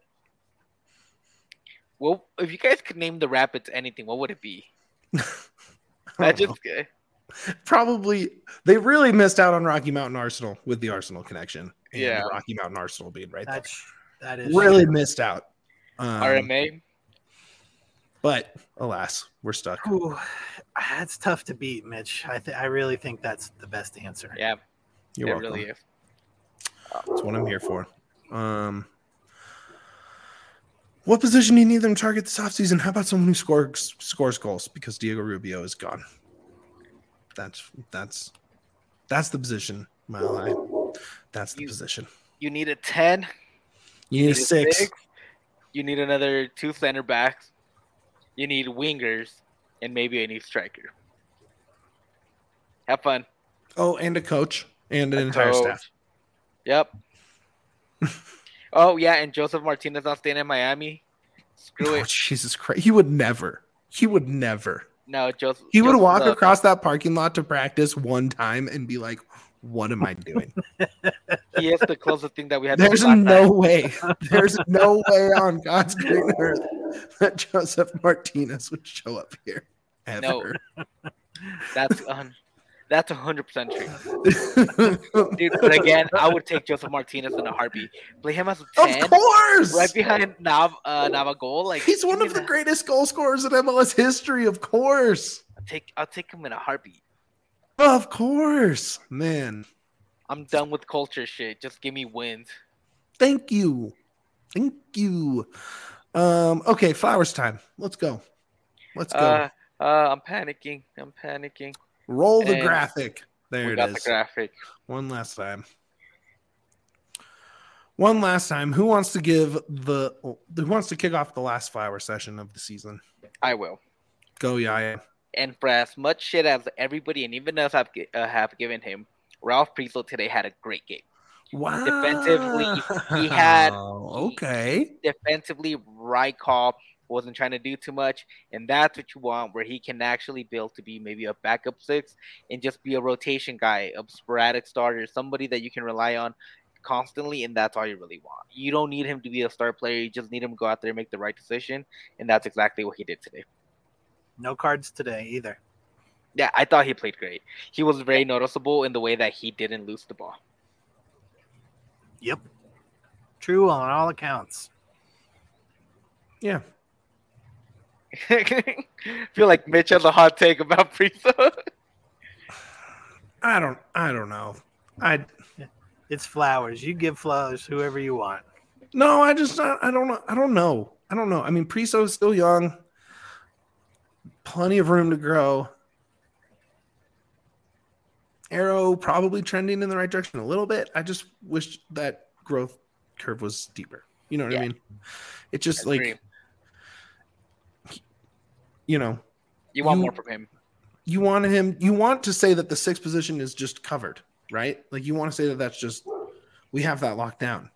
Speaker 2: Well, if you guys could name the Rapids anything, what would it be? <laughs>
Speaker 1: I
Speaker 2: I
Speaker 1: don't know.
Speaker 2: Just
Speaker 1: probably they really missed out on Rocky Mountain Arsenal with the Arsenal connection. and
Speaker 2: Yeah.
Speaker 1: Rocky Mountain Arsenal being right there.
Speaker 3: That's that is
Speaker 1: Really missed out. Um,
Speaker 2: RMA.
Speaker 1: but alas, we're stuck.
Speaker 3: Ooh, that's tough to beat, Mitch. I th- I really think that's the best answer.
Speaker 2: Yeah,
Speaker 1: You're
Speaker 2: it
Speaker 1: welcome.
Speaker 2: really is.
Speaker 1: That's what I'm here for. Um, what position do you need them to target this offseason? How about someone who scores scores goals? Because Diego Rubio is gone. That's that's that's the position, Mile High. That's the
Speaker 2: You-
Speaker 1: position.
Speaker 2: You need a ten.
Speaker 1: You need a
Speaker 2: need
Speaker 1: six.
Speaker 2: You need another two center backs. You need wingers, and maybe a new striker. Have fun.
Speaker 1: Oh, and a coach and an
Speaker 2: A
Speaker 1: entire
Speaker 2: coach.
Speaker 1: staff.
Speaker 2: Yep. <laughs> oh yeah, and Josef Martinez not staying in Miami. Screw
Speaker 1: Oh,
Speaker 2: it.
Speaker 1: Jesus Christ. He would never. He would never.
Speaker 2: No, Josef.
Speaker 1: He would
Speaker 2: Josef,
Speaker 1: walk across that parking lot to practice one time and be like, what am I doing? <laughs>
Speaker 2: He is the closest thing that we had.
Speaker 1: There's
Speaker 2: black
Speaker 1: no
Speaker 2: guy.
Speaker 1: way. <laughs> There's no way on God's green earth that Josef Martinez would show up here. Ever.
Speaker 2: No. That's un- that's hundred percent true, <laughs> dude. But again, I would take Josef Martinez in a heartbeat. Play him as a ten,
Speaker 1: of course.
Speaker 2: right behind Nav uh, Navagol. Like
Speaker 1: He's one of the
Speaker 2: that.
Speaker 1: greatest goal scorers in MLS history. Of course.
Speaker 2: I'll take I'll take him in a heartbeat.
Speaker 1: Of course. Man.
Speaker 2: I'm done with culture shit. Just give me wins.
Speaker 1: Thank you. Thank you. Um, okay, flowers time. Let's go. Let's go.
Speaker 2: Uh, uh, I'm panicking. I'm panicking.
Speaker 1: Roll the
Speaker 2: and
Speaker 1: graphic. There it is.
Speaker 2: the graphic.
Speaker 1: One last time. One last time. Who wants to give the who wants to kick off the last flower session of the season?
Speaker 2: I will.
Speaker 1: Go Yaya.
Speaker 2: And for as much shit as everybody and even us have uh, have given him, Ralph Priso today had a great game.
Speaker 1: Wow.
Speaker 2: Defensively, he had-
Speaker 1: okay.
Speaker 2: defensively, right call, wasn't trying to do too much, and that's what you want, where he can actually build to be maybe a backup six and just be a rotation guy, a sporadic starter, somebody that you can rely on constantly, and that's all you really want. You don't need him to be a star player; you just need him to go out there and make the right decision, and that's exactly what he did today.
Speaker 3: No cards today either.
Speaker 2: Yeah, I thought he played great. He was very noticeable in the way that he didn't lose the ball.
Speaker 3: Yep. True on all accounts.
Speaker 1: Yeah. <laughs>
Speaker 2: feel like Mitch has a hot take about Priso. <sighs>
Speaker 1: I don't I don't know. I
Speaker 3: It's flowers. You give flowers whoever you want.
Speaker 1: no, I just I, I don't know. I don't know. I don't know. I mean, Priso is still young. Plenty of room to grow. Arrow probably trending in the right direction a little bit. I just wish that growth curve was deeper. You know what I mean? It just
Speaker 2: Agree.
Speaker 1: like you know,
Speaker 2: you want
Speaker 1: you-
Speaker 2: more from him.
Speaker 1: you want him you want to say that the sixth position is just covered right like you want to say that that's just we have that locked down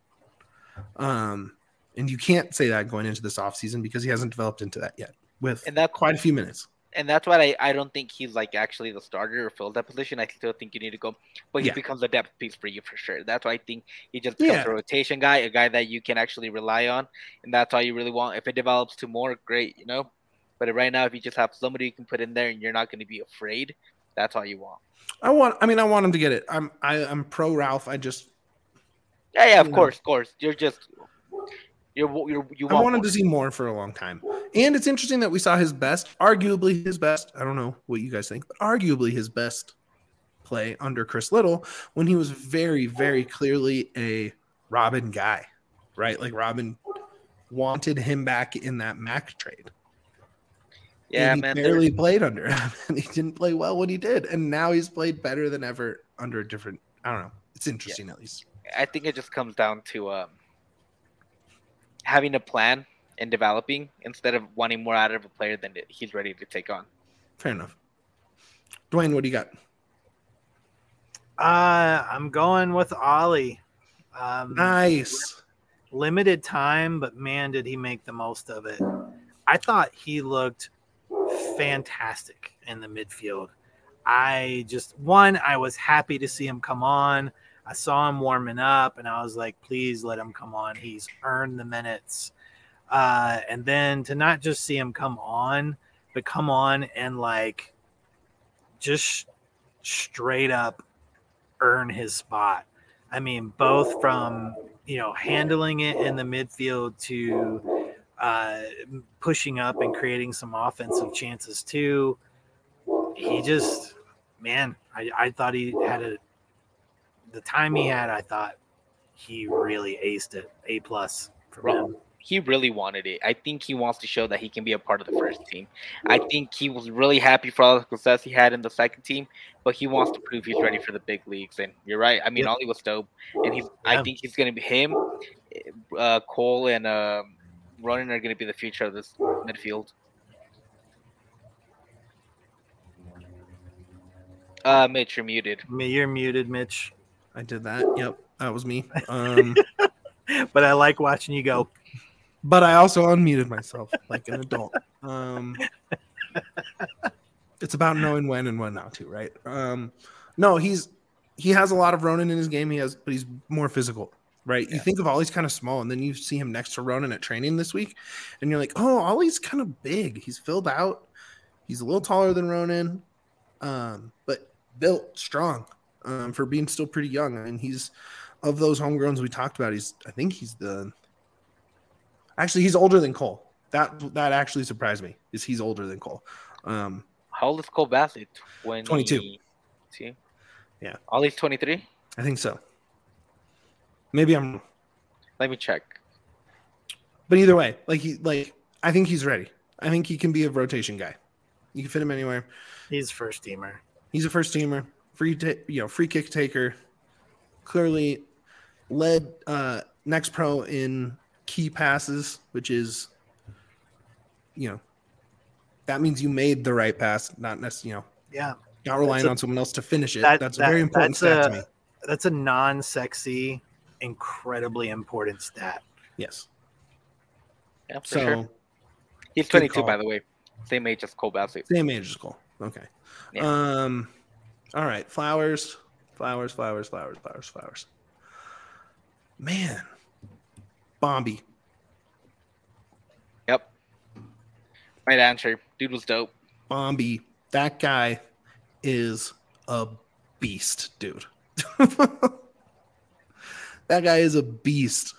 Speaker 1: um and you can't say that going into this offseason because he hasn't developed into that yet with
Speaker 2: And that's
Speaker 1: quite a few minutes
Speaker 2: and that's why I, I don't think he's like actually the starter or fill that position. I still think you need to go, but he
Speaker 1: Yeah.
Speaker 2: becomes a depth piece for you for sure. That's why I think he just becomes
Speaker 1: Yeah.
Speaker 2: a rotation guy, a guy that you can actually rely on, and that's all you really want. If it develops to more, great, you know. But right now, if you just have somebody you can put in there and you're not going to be afraid, that's all you want.
Speaker 1: i want i mean i want him to get it i'm I, i'm pro ralph i just
Speaker 2: Yeah, yeah, of
Speaker 1: You know.
Speaker 2: course, of course. You're just you're you're you
Speaker 1: i wanted
Speaker 2: more.
Speaker 1: to see more for a long time and it's interesting that we saw his best arguably his best i don't know what you guys think but arguably his best play under chris little when he was very very clearly a robin guy right like robin wanted him back in that mac trade
Speaker 2: yeah,
Speaker 1: and he
Speaker 2: man. there-
Speaker 1: barely played under him <laughs> and he didn't play well when he did and now he's played better than ever under a different i don't know it's interesting at least
Speaker 2: I think it just comes down to um, having a plan and developing instead of wanting more out of a player than he's ready to take on.
Speaker 1: fair enough duane what do you got
Speaker 3: Uh, I'm going with Ollie. Um,
Speaker 1: nice
Speaker 3: limited time, but man, did he make the most of it. I thought he looked fantastic in the midfield. I just, one, I was happy to see him come on. I saw him warming up and I was like, please let him come on. He's earned the minutes. Uh, and then to not just see him come on, but come on and like just straight up earn his spot. I mean, both from you know handling it in the midfield to uh, pushing up and creating some offensive chances too. He just, man, I, I thought he had a the time he had. I thought he really aced it. A plus for
Speaker 2: Bro,
Speaker 3: him.
Speaker 2: he really wanted it. I think he wants to show that he can be a part of the first team. I think he was really happy for all the success he had in the second team, but he wants to prove he's ready for the big leagues. And you're right. I mean,
Speaker 3: Yep.
Speaker 2: Ollie was dope, and he's.
Speaker 3: Yeah.
Speaker 2: I think he's going to be him, uh, Cole, and uh, Ronan are going to be the future of this midfield. Uh, Mitch, you're muted.
Speaker 3: I You're muted, Mitch,
Speaker 1: I did that. Yep, that was me. Um, <laughs>
Speaker 3: but I like watching you go.
Speaker 1: but I also unmuted myself like an adult. Um, <laughs> it's about knowing when and when not to, right? Um, no, he's he has a lot of Ronan in his game. He has, but he's more physical, right? You think of Ollie's kind of small, and then you see him next to Ronan at training this week, and you're like, oh, Ollie's kind of big. He's filled out. He's a little taller than Ronan, um, but built strong um, for being still pretty young. I mean, he's of those homegrowns we talked about. He's I think he's the Actually, he's older than Cole. That that actually surprised me. Is he's older than Cole? Um,
Speaker 2: How old is Cole Bassett? 20...
Speaker 1: 22.
Speaker 2: See?
Speaker 1: Yeah.
Speaker 2: Ollie's 23?
Speaker 1: I think so. Maybe I'm,
Speaker 2: Let me check.
Speaker 1: but either way, like he like I think he's ready. I think he can be a rotation guy. You can fit him anywhere.
Speaker 3: He's first teamer.
Speaker 1: He's a first teamer, free ta- you know free kick taker. Clearly led uh, next pro in key passes, which is you know that means you made the right pass, not necessarily you know
Speaker 3: Yeah,
Speaker 1: not relying
Speaker 3: a-
Speaker 1: on someone else to finish it.
Speaker 3: that-
Speaker 1: that's a
Speaker 3: that-
Speaker 1: very important
Speaker 3: that's
Speaker 1: stat
Speaker 3: a-
Speaker 1: to me.
Speaker 3: that's a non-sexy, incredibly important stat.
Speaker 1: Yes.
Speaker 2: Yeah, for
Speaker 1: So
Speaker 2: sure. He's 22, by the way. Same age as Cole Bassett.
Speaker 1: same age as Cole. Okay.
Speaker 2: Yeah.
Speaker 1: Um. All right. Flowers. Flowers. Flowers. Flowers. Flowers. Flowers. Man. Bombi.
Speaker 2: Yep. Right answer. Dude was dope.
Speaker 1: Bombi. That guy is a beast, dude. <laughs> that guy is a beast.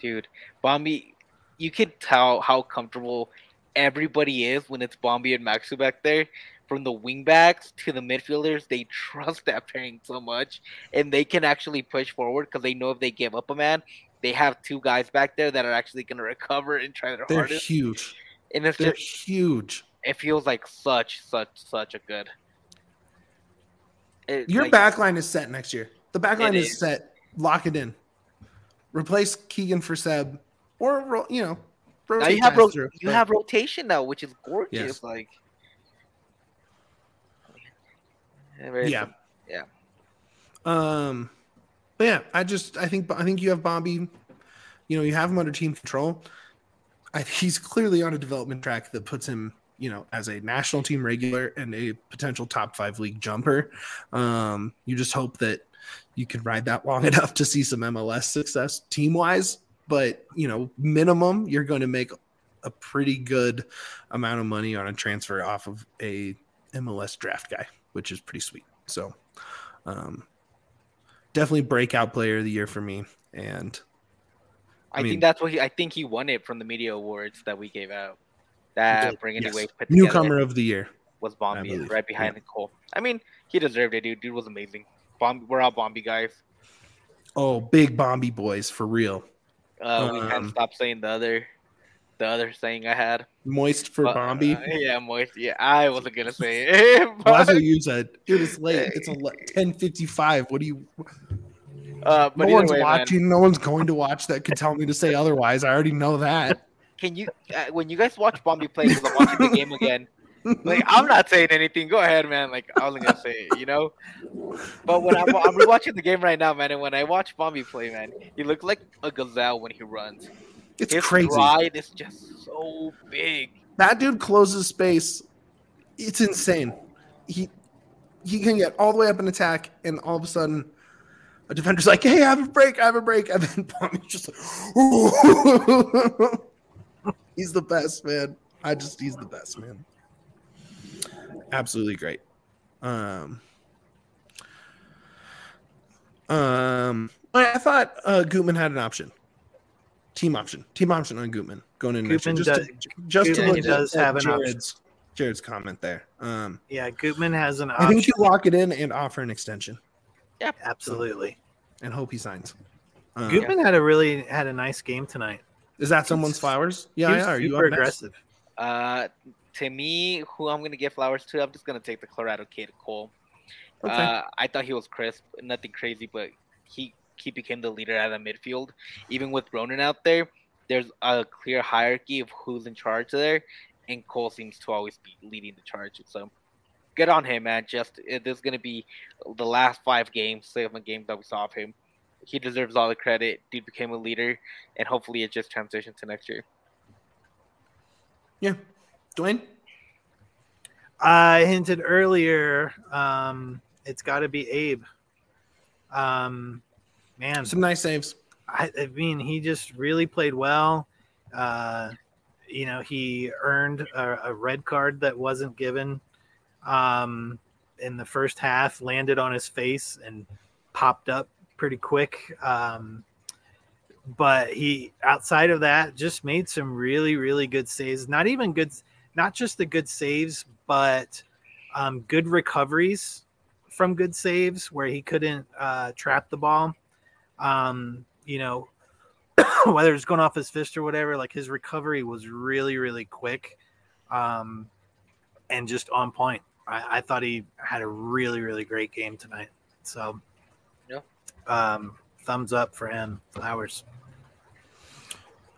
Speaker 2: Dude, Bombi, you could tell how comfortable everybody is when it's Bombi and Maxsø back there. From the wingbacks to the midfielders, they <laughs> trust that pairing so much, and they can actually push forward because they know if they give up a man, they have two guys back there that are actually going <laughs> to recover and try their
Speaker 1: They're
Speaker 2: hardest.
Speaker 1: huge.
Speaker 2: And it's
Speaker 1: They're
Speaker 2: just,
Speaker 1: huge.
Speaker 2: it feels like such, such, such a good. It,
Speaker 1: Your
Speaker 2: like,
Speaker 1: back line is set next year. The back line is
Speaker 2: is.
Speaker 1: set. Lock it in. Replace Keegan for Seb, or you know,
Speaker 2: now you have ro-
Speaker 1: through,
Speaker 2: you
Speaker 1: but-
Speaker 2: have rotation now, which is gorgeous.
Speaker 1: Yes.
Speaker 2: Like, Yeah, sim- yeah.
Speaker 1: Um, but yeah, I just I think I think you have Bobby. You know, you have him under team control. I, he's clearly on a development track that puts him, you know, as a national team regular and a potential top five league jumper. Um, you just hope that you can ride that long <laughs> enough to see some MLS success team wise. But you know, minimum you're going to make a pretty good amount of money on a transfer off of a MLS draft guy, which is pretty sweet. So, um, definitely breakout player of the year for me. And
Speaker 2: I,
Speaker 1: I mean-
Speaker 2: think that's what he. I think he won it from the media awards that we gave out. That
Speaker 3: did,
Speaker 2: Bring
Speaker 1: yes,
Speaker 2: together
Speaker 1: newcomer of the year.
Speaker 2: was Bombi, right behind Nicole. I mean, he deserved it, dude. Dude was amazing. Bombi, we're all Bombi guys.
Speaker 1: Oh, big Bombi boys for real.
Speaker 2: Uh, we
Speaker 1: Um,
Speaker 2: can't stop saying the other, the other saying I had.
Speaker 1: Moist for
Speaker 2: But,
Speaker 1: Bombi.
Speaker 2: uh, yeah, moist. Yeah, I wasn't gonna say it. <laughs>
Speaker 1: Well,
Speaker 2: but,
Speaker 1: that's what you said. Dude, it's late. It's ten fifty five. What do you?
Speaker 2: uh, but
Speaker 1: no one's
Speaker 2: way, man,
Speaker 1: watching. No one's going to watch that. Could tell me to say otherwise. I already know that.
Speaker 2: can you uh, when you guys watch Bombi play? Because I'm watching the game again. Like I'm not saying anything. Go ahead, man. Like I wasn't gonna say it, you know. But when I'm, I'm rewatching the game right now, man, and when I watch Bombi play, man, he looks like a gazelle when he runs.
Speaker 1: It's
Speaker 2: His
Speaker 1: crazy.
Speaker 2: stride is just so big.
Speaker 1: That dude closes space. It's insane. He he can get all the way up in attack, and all of a sudden, a defender's like, "Hey, I have a break, I have a break," <laughs> and then Bombi's just like, <laughs> he's the best, man. I just he's the best, man. Absolutely great. Um, um, I thought uh, Gutman had an option, team option, team option on Gutman going in next.
Speaker 3: Gutman
Speaker 1: Just,
Speaker 3: does-
Speaker 1: to, just to
Speaker 3: Gutman
Speaker 1: look
Speaker 3: does
Speaker 1: at
Speaker 3: have an option.
Speaker 1: Jared's, Jared's comment there. Um,
Speaker 3: Yeah, Gutman has an option.
Speaker 1: I think
Speaker 3: option.
Speaker 1: you lock it in and offer an extension Yep,
Speaker 3: Absolutely.
Speaker 1: and hope he signs. Um,
Speaker 3: Gutman had a really had a nice game tonight.
Speaker 1: Is that someone's flowers? Yeah, yeah. Are you
Speaker 3: super
Speaker 1: up
Speaker 3: aggressive.
Speaker 2: Uh, to me, who I'm gonna give flowers to, I'm just gonna take the Colorado kid Cole.
Speaker 1: Okay.
Speaker 2: Uh, I thought he was crisp, nothing crazy, but he he became the leader out of the midfield. Even with Ronan out there, there's a clear hierarchy of who's in charge there, and Cole seems to always be leading the charge. So good on him, man. Just it, this is gonna be the last five games, seven games that we saw of him. He deserves all the credit. Dude became a leader, and hopefully it just transitions to next year.
Speaker 1: yeah. Duane?
Speaker 3: I hinted earlier. Um, it's got to be Abe. Um, man,
Speaker 1: Some nice saves.
Speaker 3: I, I mean, he just really played well. Uh, you know, he earned a, a red card that wasn't given um, in the first half, landed on his face and popped up pretty quick. Um, but he, outside of that, just made some really, really good saves. Not even good, not just the good saves, but um, good recoveries from good saves where he couldn't uh, trap the ball. Um, you know, <coughs> whether it's going off his fist or whatever, like his recovery was really, really quick um, and just on point. I, I thought he had a really, really great game tonight. So,
Speaker 2: Yeah.
Speaker 3: um, thumbs up for him. Flowers.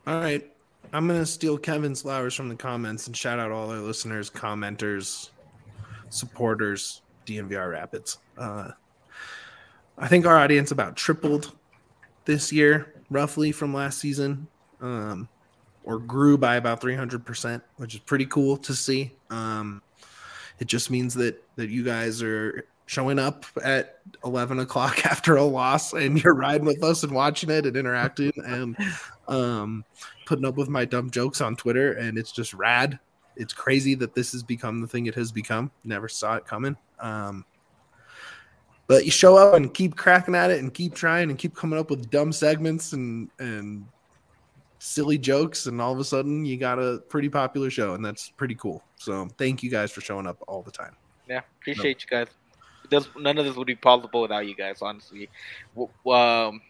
Speaker 1: All right. I'm to steal Kevin's flowers from the comments and shout out all our listeners, commenters, supporters, DNVR Rapids. Uh, I think our audience about tripled this year, roughly from last season, um, or grew by about 300%, which is pretty cool to see. Um, it just means that that you guys are showing up at 11 o'clock <laughs> after a loss and you're riding with us and watching it and interacting and um, putting up with my dumb jokes on Twitter, and it's just rad. It's crazy that this has become the thing it has become. Never saw it coming. Um, but you show up and keep cracking at it and keep trying and keep coming up with dumb segments and and silly jokes, and all of a sudden you got a pretty popular show, and that's pretty cool. So thank you guys for showing up all the time.
Speaker 2: Yeah, appreciate you guys. This, none of this would be possible without you guys, honestly. Um,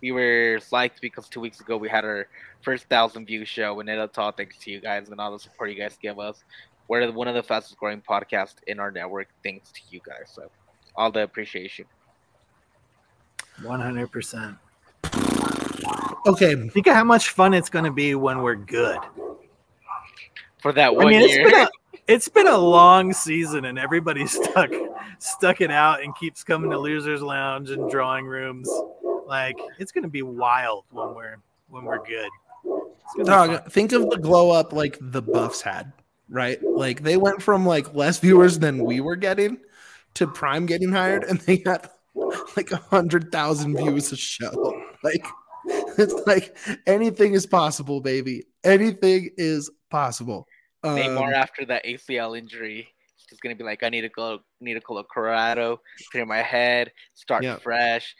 Speaker 2: we were psyched because two weeks ago we had our first thousand view show, and it's all thanks to you guys and all the support you guys give us. We're one of the fastest growing podcasts in our network, thanks to you guys. So, all the appreciation.
Speaker 3: 100%.
Speaker 1: Okay,
Speaker 3: Think of how much fun it's going to be when we're good.
Speaker 2: For that one
Speaker 3: I
Speaker 2: one
Speaker 3: mean,
Speaker 2: year, <laughs>
Speaker 3: it's been a long season, and everybody's stuck stuck it out and keeps coming to losers lounge and drawing rooms. Like it's gonna be wild when we're when we're good. It's gonna be fun.
Speaker 1: Dog, think of the glow up like the Buffs had, right? Like they went from like less viewers than we were getting to Prime getting hired, and they got like a hundred thousand views a show. Like it's like anything is possible, baby. Anything is possible. Um,
Speaker 2: Neymar after that ACL injury, he's just gonna be like, I need to go, need to go to Colorado, clear my head, start
Speaker 1: Yeah.
Speaker 2: fresh,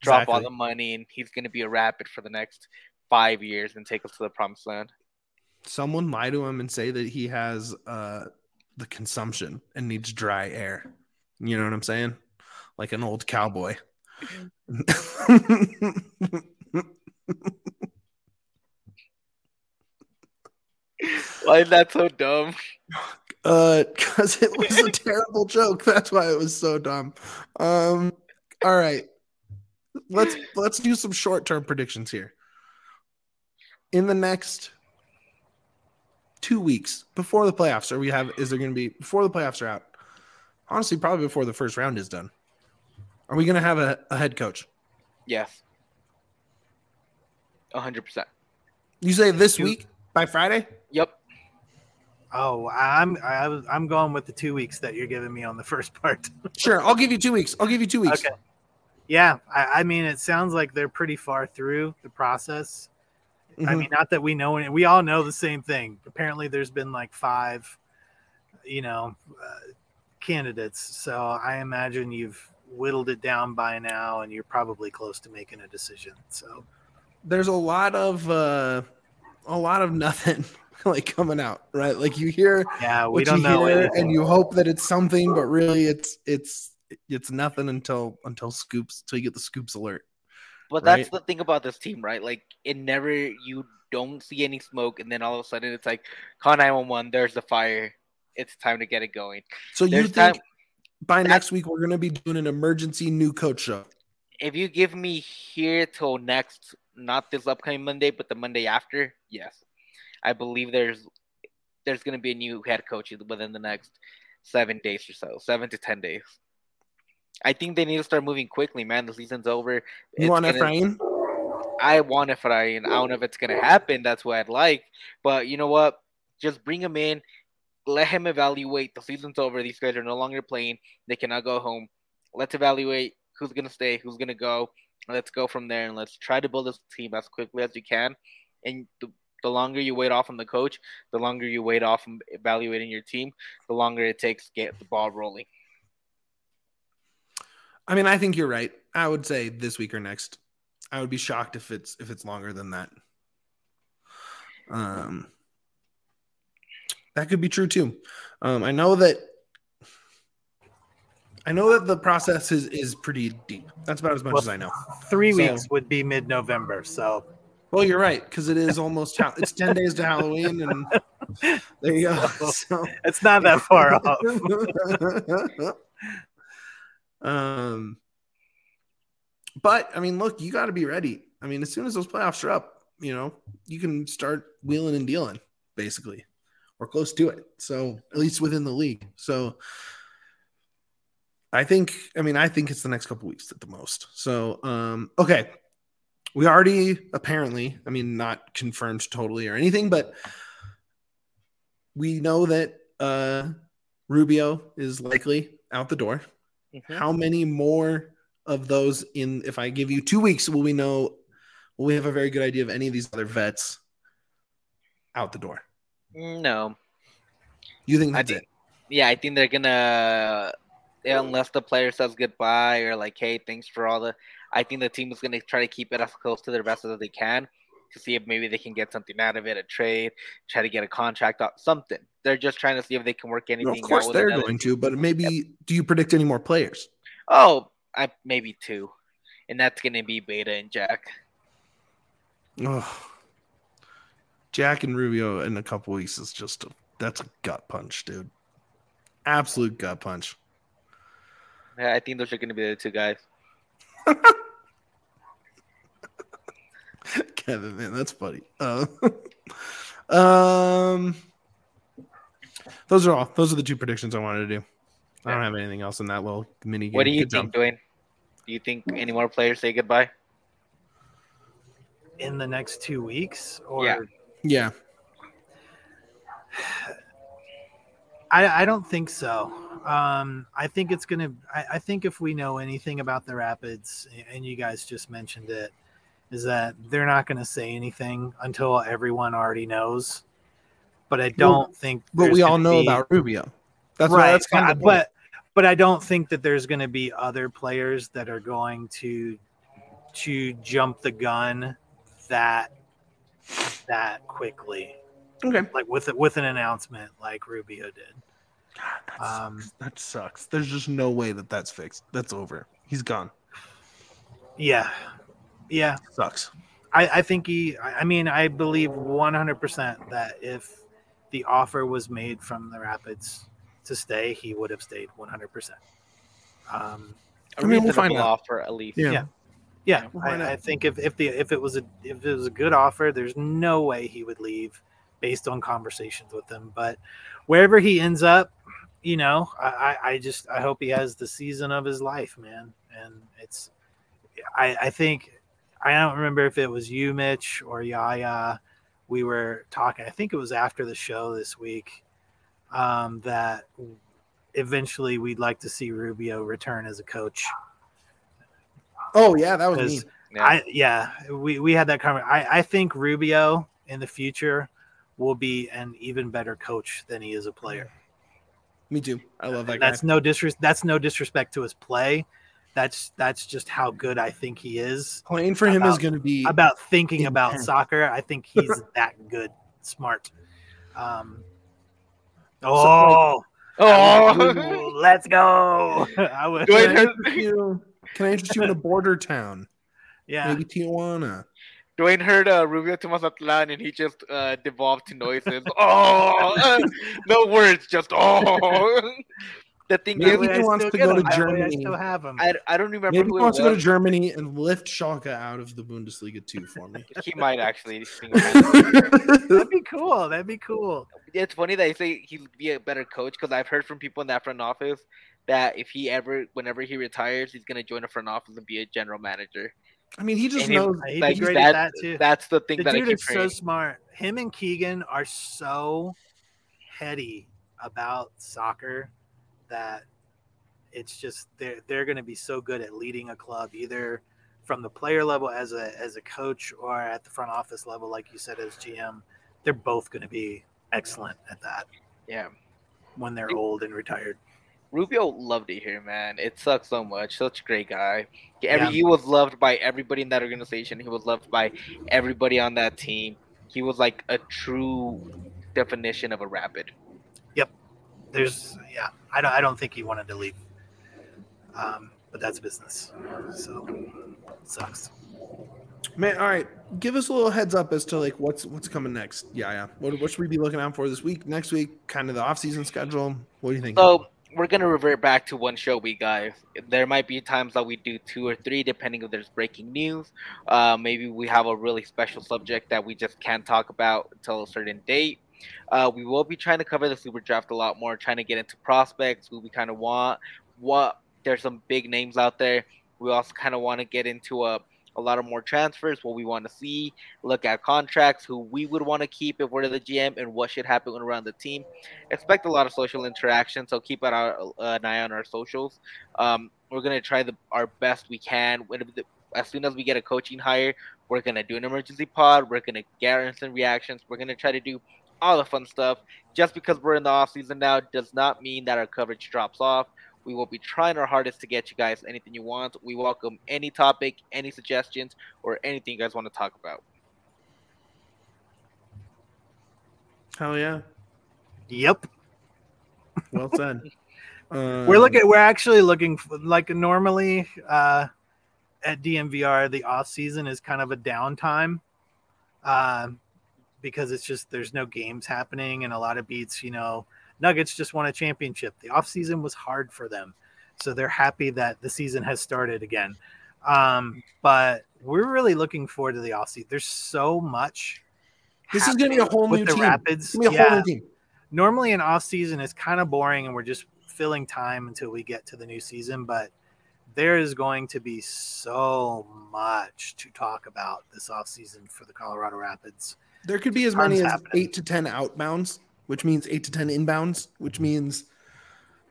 Speaker 2: drop all the money, and he's gonna be a rapid for the next five years and take us to the promised land.
Speaker 1: someone lie to him and say that he has uh the consumption and needs dry air. You know what I'm saying? Like an old cowboy. <laughs>
Speaker 2: Why is that so dumb? <laughs>
Speaker 1: uh <laughs> because it was a <laughs> terrible joke. That's why it was so dumb. Um all right. Let's let's do some short-term predictions here. In the next two weeks before the playoffs, are we have is there gonna be before the playoffs are out? Honestly, probably before the first round is done. Are we gonna have a, a head coach?
Speaker 2: Yes, hundred percent.
Speaker 1: You say this week by Friday?
Speaker 2: Yep.
Speaker 3: Oh, I'm I was I'm going with the two weeks that you're giving me on the <laughs> first part.
Speaker 1: Sure, I'll give you two weeks. I'll give you two weeks.
Speaker 3: Okay. Yeah, I, I mean, it sounds like they're pretty far through the process. I
Speaker 1: Mhm.
Speaker 3: mean, not that we know any, we all know the same thing. Apparently, there's been like five, you know, uh, candidates. So I imagine you've whittled it down by now, and you're probably close to making a decision. So
Speaker 1: there's a lot of uh a lot of <laughs> nothing <laughs> like coming out, right? Like you hear
Speaker 3: yeah, we
Speaker 1: what
Speaker 3: don't
Speaker 1: you
Speaker 3: know
Speaker 1: hear and you hope that it's something, but really it's it's it's nothing until until scoops until you get the scoops alert.
Speaker 2: But that's the thing about this team, right? Like it never you don't see any smoke, and then all of a sudden it's like call nine one one. There's the fire. It's time to get it going.
Speaker 1: So you think
Speaker 2: time.
Speaker 1: by
Speaker 2: that-
Speaker 1: next week we're gonna be doing an emergency new coach show?
Speaker 2: If you give me here till next, not this upcoming Monday, but the Monday after, yes, I believe there's there's gonna be a new head coach within the next seven days or so, seven to ten days. I think they need to start moving quickly, man. The season's over.
Speaker 1: You
Speaker 2: It's
Speaker 1: want
Speaker 2: gonna-
Speaker 1: Efrain?
Speaker 2: I want Efrain. I don't know if it's gonna happen. That's what I'd like. But you know what? Just bring him in. Let him evaluate. The season's over. These guys are no longer playing. They cannot go home. Let's evaluate who's gonna stay, who's gonna go. Let's go from there and let's try to build this team as quickly as we can. And the, the longer you wait off on the coach, the longer you wait off on evaluating your team, the longer it takes to get the ball rolling.
Speaker 1: I mean, I think you're right. I would say this week or next. I would be shocked if it's if it's longer than that. Um, that could be true too. Um, I know that. I know that the process is is pretty deep. That's about as much
Speaker 3: Well,
Speaker 1: as I know.
Speaker 3: Three
Speaker 1: So-
Speaker 3: weeks would be mid-November. So
Speaker 1: Well, you're right because it is almost ha- it's ten days to Halloween, and <laughs> there you go. So,
Speaker 3: it's not that far <laughs> off. <laughs>
Speaker 1: um, but I mean, look, you got to be ready. I mean, as soon as those playoffs are up, you know, you can start wheeling and dealing, basically, or close to it. So at least within the league. So I think, I mean, I think it's the next couple weeks at the most. So, um, okay, we already apparently, I mean, not confirmed totally or anything, but we know that uh, Rubio is likely out the door.
Speaker 2: Mhm.
Speaker 1: How many more of those in? If I give you two weeks, will we know? Will we have a very good idea of any of these other vets out the door?
Speaker 2: No.
Speaker 1: You think
Speaker 2: I
Speaker 1: that's
Speaker 2: think,
Speaker 1: it?
Speaker 2: yeah, I think they're gonna unless the player says goodbye or like, hey, thanks for all the. I think the team is gonna try to keep it as close to their best as they can to see if maybe they can get something out of it, a trade, try to get a contract out, something. They're just trying to see if they can work
Speaker 1: No,
Speaker 2: anything.
Speaker 1: of course they're going to, but maybe do you predict any more players?
Speaker 2: Oh, I maybe two, and that's gonna be Beta and Jack.
Speaker 1: Oh, Jack and Rubio in a couple weeks is just a, that's a gut punch, dude. Absolute gut punch.
Speaker 2: Yeah, I think those are gonna be the two guys. <laughs>
Speaker 1: Kevin, man, that's funny. Uh, <laughs> um, those are all. Those are the two predictions I wanted to do. I don't have anything else in that little mini game.
Speaker 2: What do you
Speaker 1: Good
Speaker 2: think,
Speaker 1: job.
Speaker 2: Duane? Do you think any more players say goodbye?
Speaker 3: in the next two weeks, or
Speaker 2: Yeah.
Speaker 1: Yeah, <sighs>
Speaker 3: I, I don't think so. Um, I think it's gonna. I, I think if we know anything about the Rapids, and you guys just mentioned it, is that they're not going to say anything until everyone already knows. But I don't think.
Speaker 1: but we all know
Speaker 3: be-
Speaker 1: about Rubio. That's
Speaker 3: right.
Speaker 1: That's kind of
Speaker 3: but but I don't think that there's going to be other players that are going to to jump the gun that that quickly,
Speaker 1: okay.
Speaker 3: like with with an announcement like Rubio did.
Speaker 1: God, that,
Speaker 3: Um,
Speaker 1: sucks. that sucks. There's just no way that that's fixed. That's over. He's gone.
Speaker 3: Yeah, yeah.
Speaker 1: Sucks.
Speaker 3: I, I think he. I I mean, I believe 100% that if the offer was made from the Rapids to stay, he would have stayed 100%. Um,
Speaker 2: A
Speaker 1: I mean, we'll find
Speaker 2: reasonable
Speaker 1: out.
Speaker 2: offer at least.
Speaker 1: Yeah.
Speaker 3: Yeah. yeah,
Speaker 1: Why not?
Speaker 3: I, I think if, if the if it was a if it was a good offer, there's no way he would leave based on conversations with them. But wherever he ends up, you know, I, I, I just I hope he has the season of his life, man. And it's I I think I don't remember if it was you, Mitch, or Yaya. We were talking. I think it was after the show this week um, that eventually we'd like to see Rubio return as a coach.
Speaker 1: Oh yeah, that was me.
Speaker 2: Yeah.
Speaker 3: I yeah, we we had that comment. I I think Rubio in the future will be an even better coach than he is a player.
Speaker 1: Me too. I love that
Speaker 3: And
Speaker 1: guy.
Speaker 3: that's no disres- that's no disrespect to his play. That's that's just how good I think he is.
Speaker 1: Playing for him is going to be.
Speaker 3: About thinking about soccer, I think <laughs> he's that good, smart. Um, oh,
Speaker 2: oh,
Speaker 3: let's go! <laughs> I would,
Speaker 2: Go
Speaker 1: Can I you- Can I interest you in a border town? <laughs>
Speaker 3: yeah,
Speaker 1: Maybe Tijuana.
Speaker 2: Duane heard uh, Rubio to Mazatlan and he just uh, devolved to noises. <laughs> Oh, uh, no words, just oh. <laughs> the thing
Speaker 1: Maybe
Speaker 2: is,
Speaker 1: he
Speaker 3: I
Speaker 1: wants
Speaker 3: still
Speaker 1: to
Speaker 3: get
Speaker 1: go to
Speaker 3: him. I- I
Speaker 1: Germany.
Speaker 3: still have him.
Speaker 2: I, I don't remember
Speaker 1: Maybe
Speaker 2: who
Speaker 1: he wants to go to. Germany and lift Schalke out of the Bundesliga too for me. <laughs>
Speaker 2: He might actually.
Speaker 3: That'd be cool. That'd be cool.
Speaker 2: it's funny that you say he'd be a better coach because I've heard from people in that front office that if he ever, whenever he retires, he's gonna join a front office and be a general manager.
Speaker 1: I mean, he just
Speaker 2: And
Speaker 1: knows.
Speaker 3: He'd
Speaker 2: Like
Speaker 3: be great
Speaker 2: that,
Speaker 3: at that too.
Speaker 2: That's the thing
Speaker 3: the
Speaker 2: that I
Speaker 3: dude
Speaker 2: keep
Speaker 3: is so smart. Him and Keegan are so heady about soccer that it's just they're they're going to be so good at leading a club either from the player level as a as a coach or at the front office level like you said as GM they're both going to be excellent at that
Speaker 2: yeah.
Speaker 3: when they're old and retired
Speaker 2: Rubio loved it here, man. It sucks so much. Such a great guy. Every,
Speaker 3: Yeah.
Speaker 2: He was loved by everybody in that organization. He was loved by everybody on that team. He was like a true definition of a rapid. Yep.
Speaker 3: There's yeah I don't I don't think he wanted to leave um but that's business so sucks
Speaker 1: Man, all right. Give us a little heads up as to like what's what's coming next. Yeah, yeah. What, what should we be looking out for this week, next week? Kind of the off season schedule. What do you think?
Speaker 2: So we're gonna revert back to one show week, guys. There might be times that we do two or three, depending if there's breaking news. Uh, maybe we have a really special subject that we just can't talk about until a certain date. Uh, we will be trying to cover the super draft a lot more, trying to get into prospects, who we kind of want. What there's some big names out there. We also kind of want to get into a a lot of more transfers, what we want to see, look at contracts, who we would want to keep if we're the GM, and what should happen around the team expect a lot of social interaction, so keep an eye, an eye on our socials. Um, we're gonna try the, our best we can. As soon as we get a coaching hire, we're gonna do an emergency pod. We're gonna get instant reactions. We're gonna try to do all the fun stuff. Just because we're in the off season now does not mean that our coverage drops off. We will be trying our hardest to get you guys anything you want. We welcome any topic, any suggestions, or anything you guys want to talk about.
Speaker 1: Hell yeah.
Speaker 3: yep
Speaker 1: Well said. Um, <laughs>
Speaker 3: we're looking we're actually looking for, like normally uh at dnvr the off season is kind of a downtime um because it's just there's no games happening and a lot of beats you know nuggets just won a championship. The off season was hard for them. So they're happy that the season has started again. Um but we're really looking forward to the off season there's so much
Speaker 1: This is gonna be a whole new team.
Speaker 3: rapids.
Speaker 1: Be a
Speaker 3: yeah.
Speaker 1: whole new team.
Speaker 3: normally an off season is kind of boring and we're just filling time until we get to the new season but there is going to be so much to talk about this off season for the colorado rapids.
Speaker 1: There could be as
Speaker 3: Tons
Speaker 1: many as
Speaker 3: happening.
Speaker 1: eight to ten outbounds, which means eight to ten inbounds, which means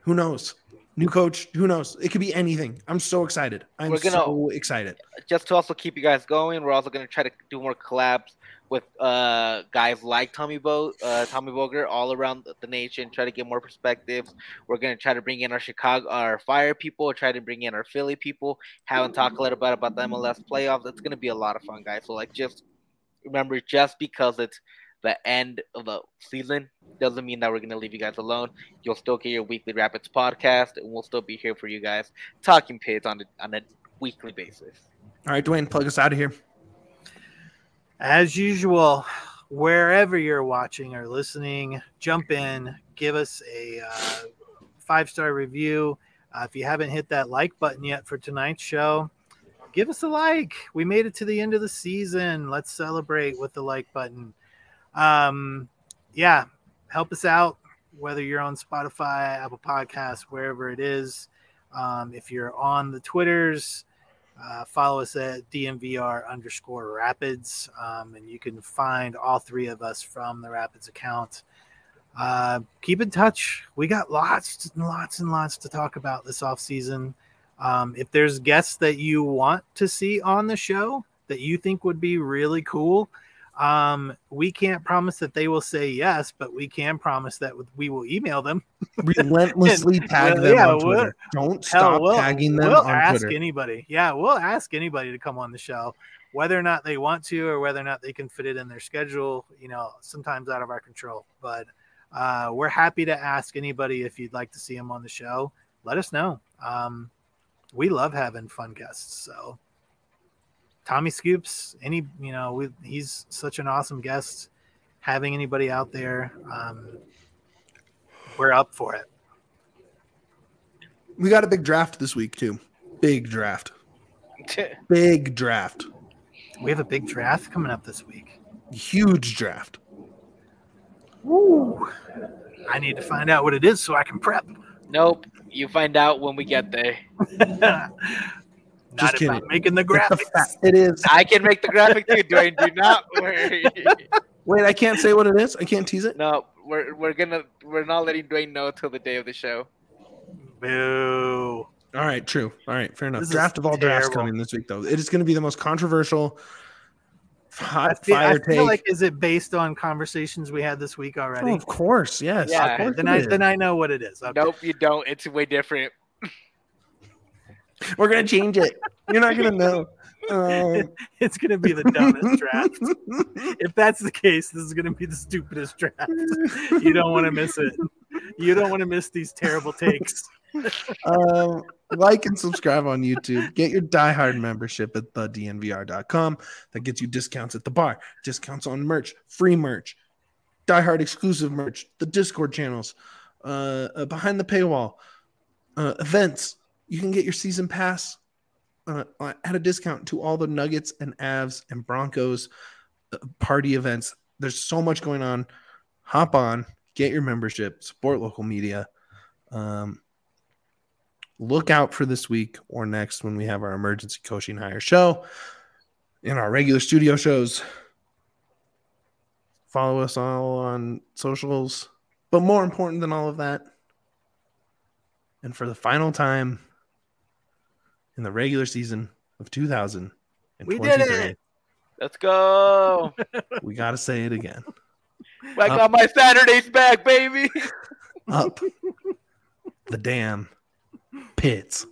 Speaker 1: who knows? New coach, who knows? It could be anything. I'm so excited. I'm
Speaker 2: We're gonna-
Speaker 1: so excited.
Speaker 2: just to also keep you guys going, we're also going to try to do more collabs with uh, guys like Tommy Bo, uh, Tommy Boger, all around the nation. Try to get more perspectives. We're going to try to bring in our Chicago, our Fire people. Try to bring in our Philly people. Have and talk a little bit about the MLS playoffs. It's going to be a lot of fun, guys. So like, just remember, just because it's the end of the season doesn't mean that we're going to leave you guys alone. You'll still get your weekly Rapids podcast, and we'll still be here for you guys talking pits on a, on a weekly basis.
Speaker 1: All right, Duane, plug us out of here.
Speaker 3: as usual wherever you're watching or listening jump in give us a uh, five star review uh, if you haven't hit that like button yet for tonight's show give us a like we made it to the end of the season let's celebrate with the like button um yeah help us out whether you're on spotify apple podcasts wherever it is um, if you're on the twitters uh, follow us at DNVR underscore Rapids, um, and you can find all three of us from the Rapids account. Uh, keep in touch. We got lots and lots and lots to talk about this off season. Um, if there's guests that you want to see on the show that you think would be really cool, um, we can't promise that they will say yes, but we can promise that we will email them. <laughs>
Speaker 1: Relentlessly tag
Speaker 3: well,
Speaker 1: them
Speaker 3: yeah,
Speaker 1: on Twitter. Don't
Speaker 3: Hell,
Speaker 1: stop
Speaker 3: we'll,
Speaker 1: tagging them
Speaker 3: we'll
Speaker 1: on
Speaker 3: ask
Speaker 1: Twitter.
Speaker 3: anybody. Yeah, we'll ask anybody to come on the show, whether or not they want to or whether or not they can fit it in their schedule. You know, sometimes out of our control, but uh, we're happy to ask anybody if you'd like to see them on the show. Let us know. Um, we love having fun guests. So, Tommy Scoops, any you know, we, he's such an awesome guest. Having anybody out there, um, we're up for it.
Speaker 1: We got a big draft this week too. Big draft. <laughs> Big draft.
Speaker 3: We have a big draft coming up this week.
Speaker 1: Huge draft.
Speaker 3: Woo. I need to find out what it is so I can prep.
Speaker 2: nope. You find out when we get there. <laughs>
Speaker 3: Not
Speaker 1: Just
Speaker 3: if
Speaker 1: kidding.
Speaker 3: I'm making the
Speaker 1: It's a
Speaker 3: graphics.
Speaker 1: It is.
Speaker 2: I can make the graphic too. Duane, do not <laughs> worry.
Speaker 1: Wait, I can't say what it is. I can't tease it.
Speaker 2: no, we're we're gonna we're not letting Duane know till the day of the show.
Speaker 3: Boo.
Speaker 1: All right, true. All right, fair enough.
Speaker 3: This
Speaker 1: Draft of all drafts coming this week, though. It is going to be the most controversial
Speaker 3: I
Speaker 1: hot
Speaker 3: feel, I
Speaker 1: fire
Speaker 3: feel
Speaker 1: take.
Speaker 3: like is it based on conversations we had this week already?
Speaker 1: Oh, of course, yes.
Speaker 2: Yeah.
Speaker 1: of
Speaker 3: Okay,
Speaker 1: course
Speaker 3: then I
Speaker 1: is.
Speaker 3: then I know what it is. Okay.
Speaker 2: Nope, you don't. It's way different. <laughs>
Speaker 1: We're gonna change it. You're not gonna <laughs> know. Um, <laughs>
Speaker 3: It's gonna be the dumbest draft. If that's the case, this is gonna be the stupidest draft. You don't want to miss it. You don't want to miss these terrible takes.
Speaker 1: um, like and subscribe on YouTube. Get your diehard membership at thednvr.com. That gets you discounts at the bar, discounts on merch, free merch, diehard exclusive merch, the Discord channels, uh, uh, behind the paywall, uh, events. You can get your season pass uh, at a discount to all the Nuggets and Avs and Broncos uh, party events. There's so much going on. Hop on, get your membership, support local media. Um, look out for this week or next when we have our emergency coaching hire show in our regular studio shows. Follow us all on socials. But more important than all of that, and for the final time in the regular season of 2023,
Speaker 3: We did it!
Speaker 2: Let's go. <laughs>
Speaker 1: we got to say it again.
Speaker 2: I got my Saturdays back, baby.
Speaker 1: Up the damn pits.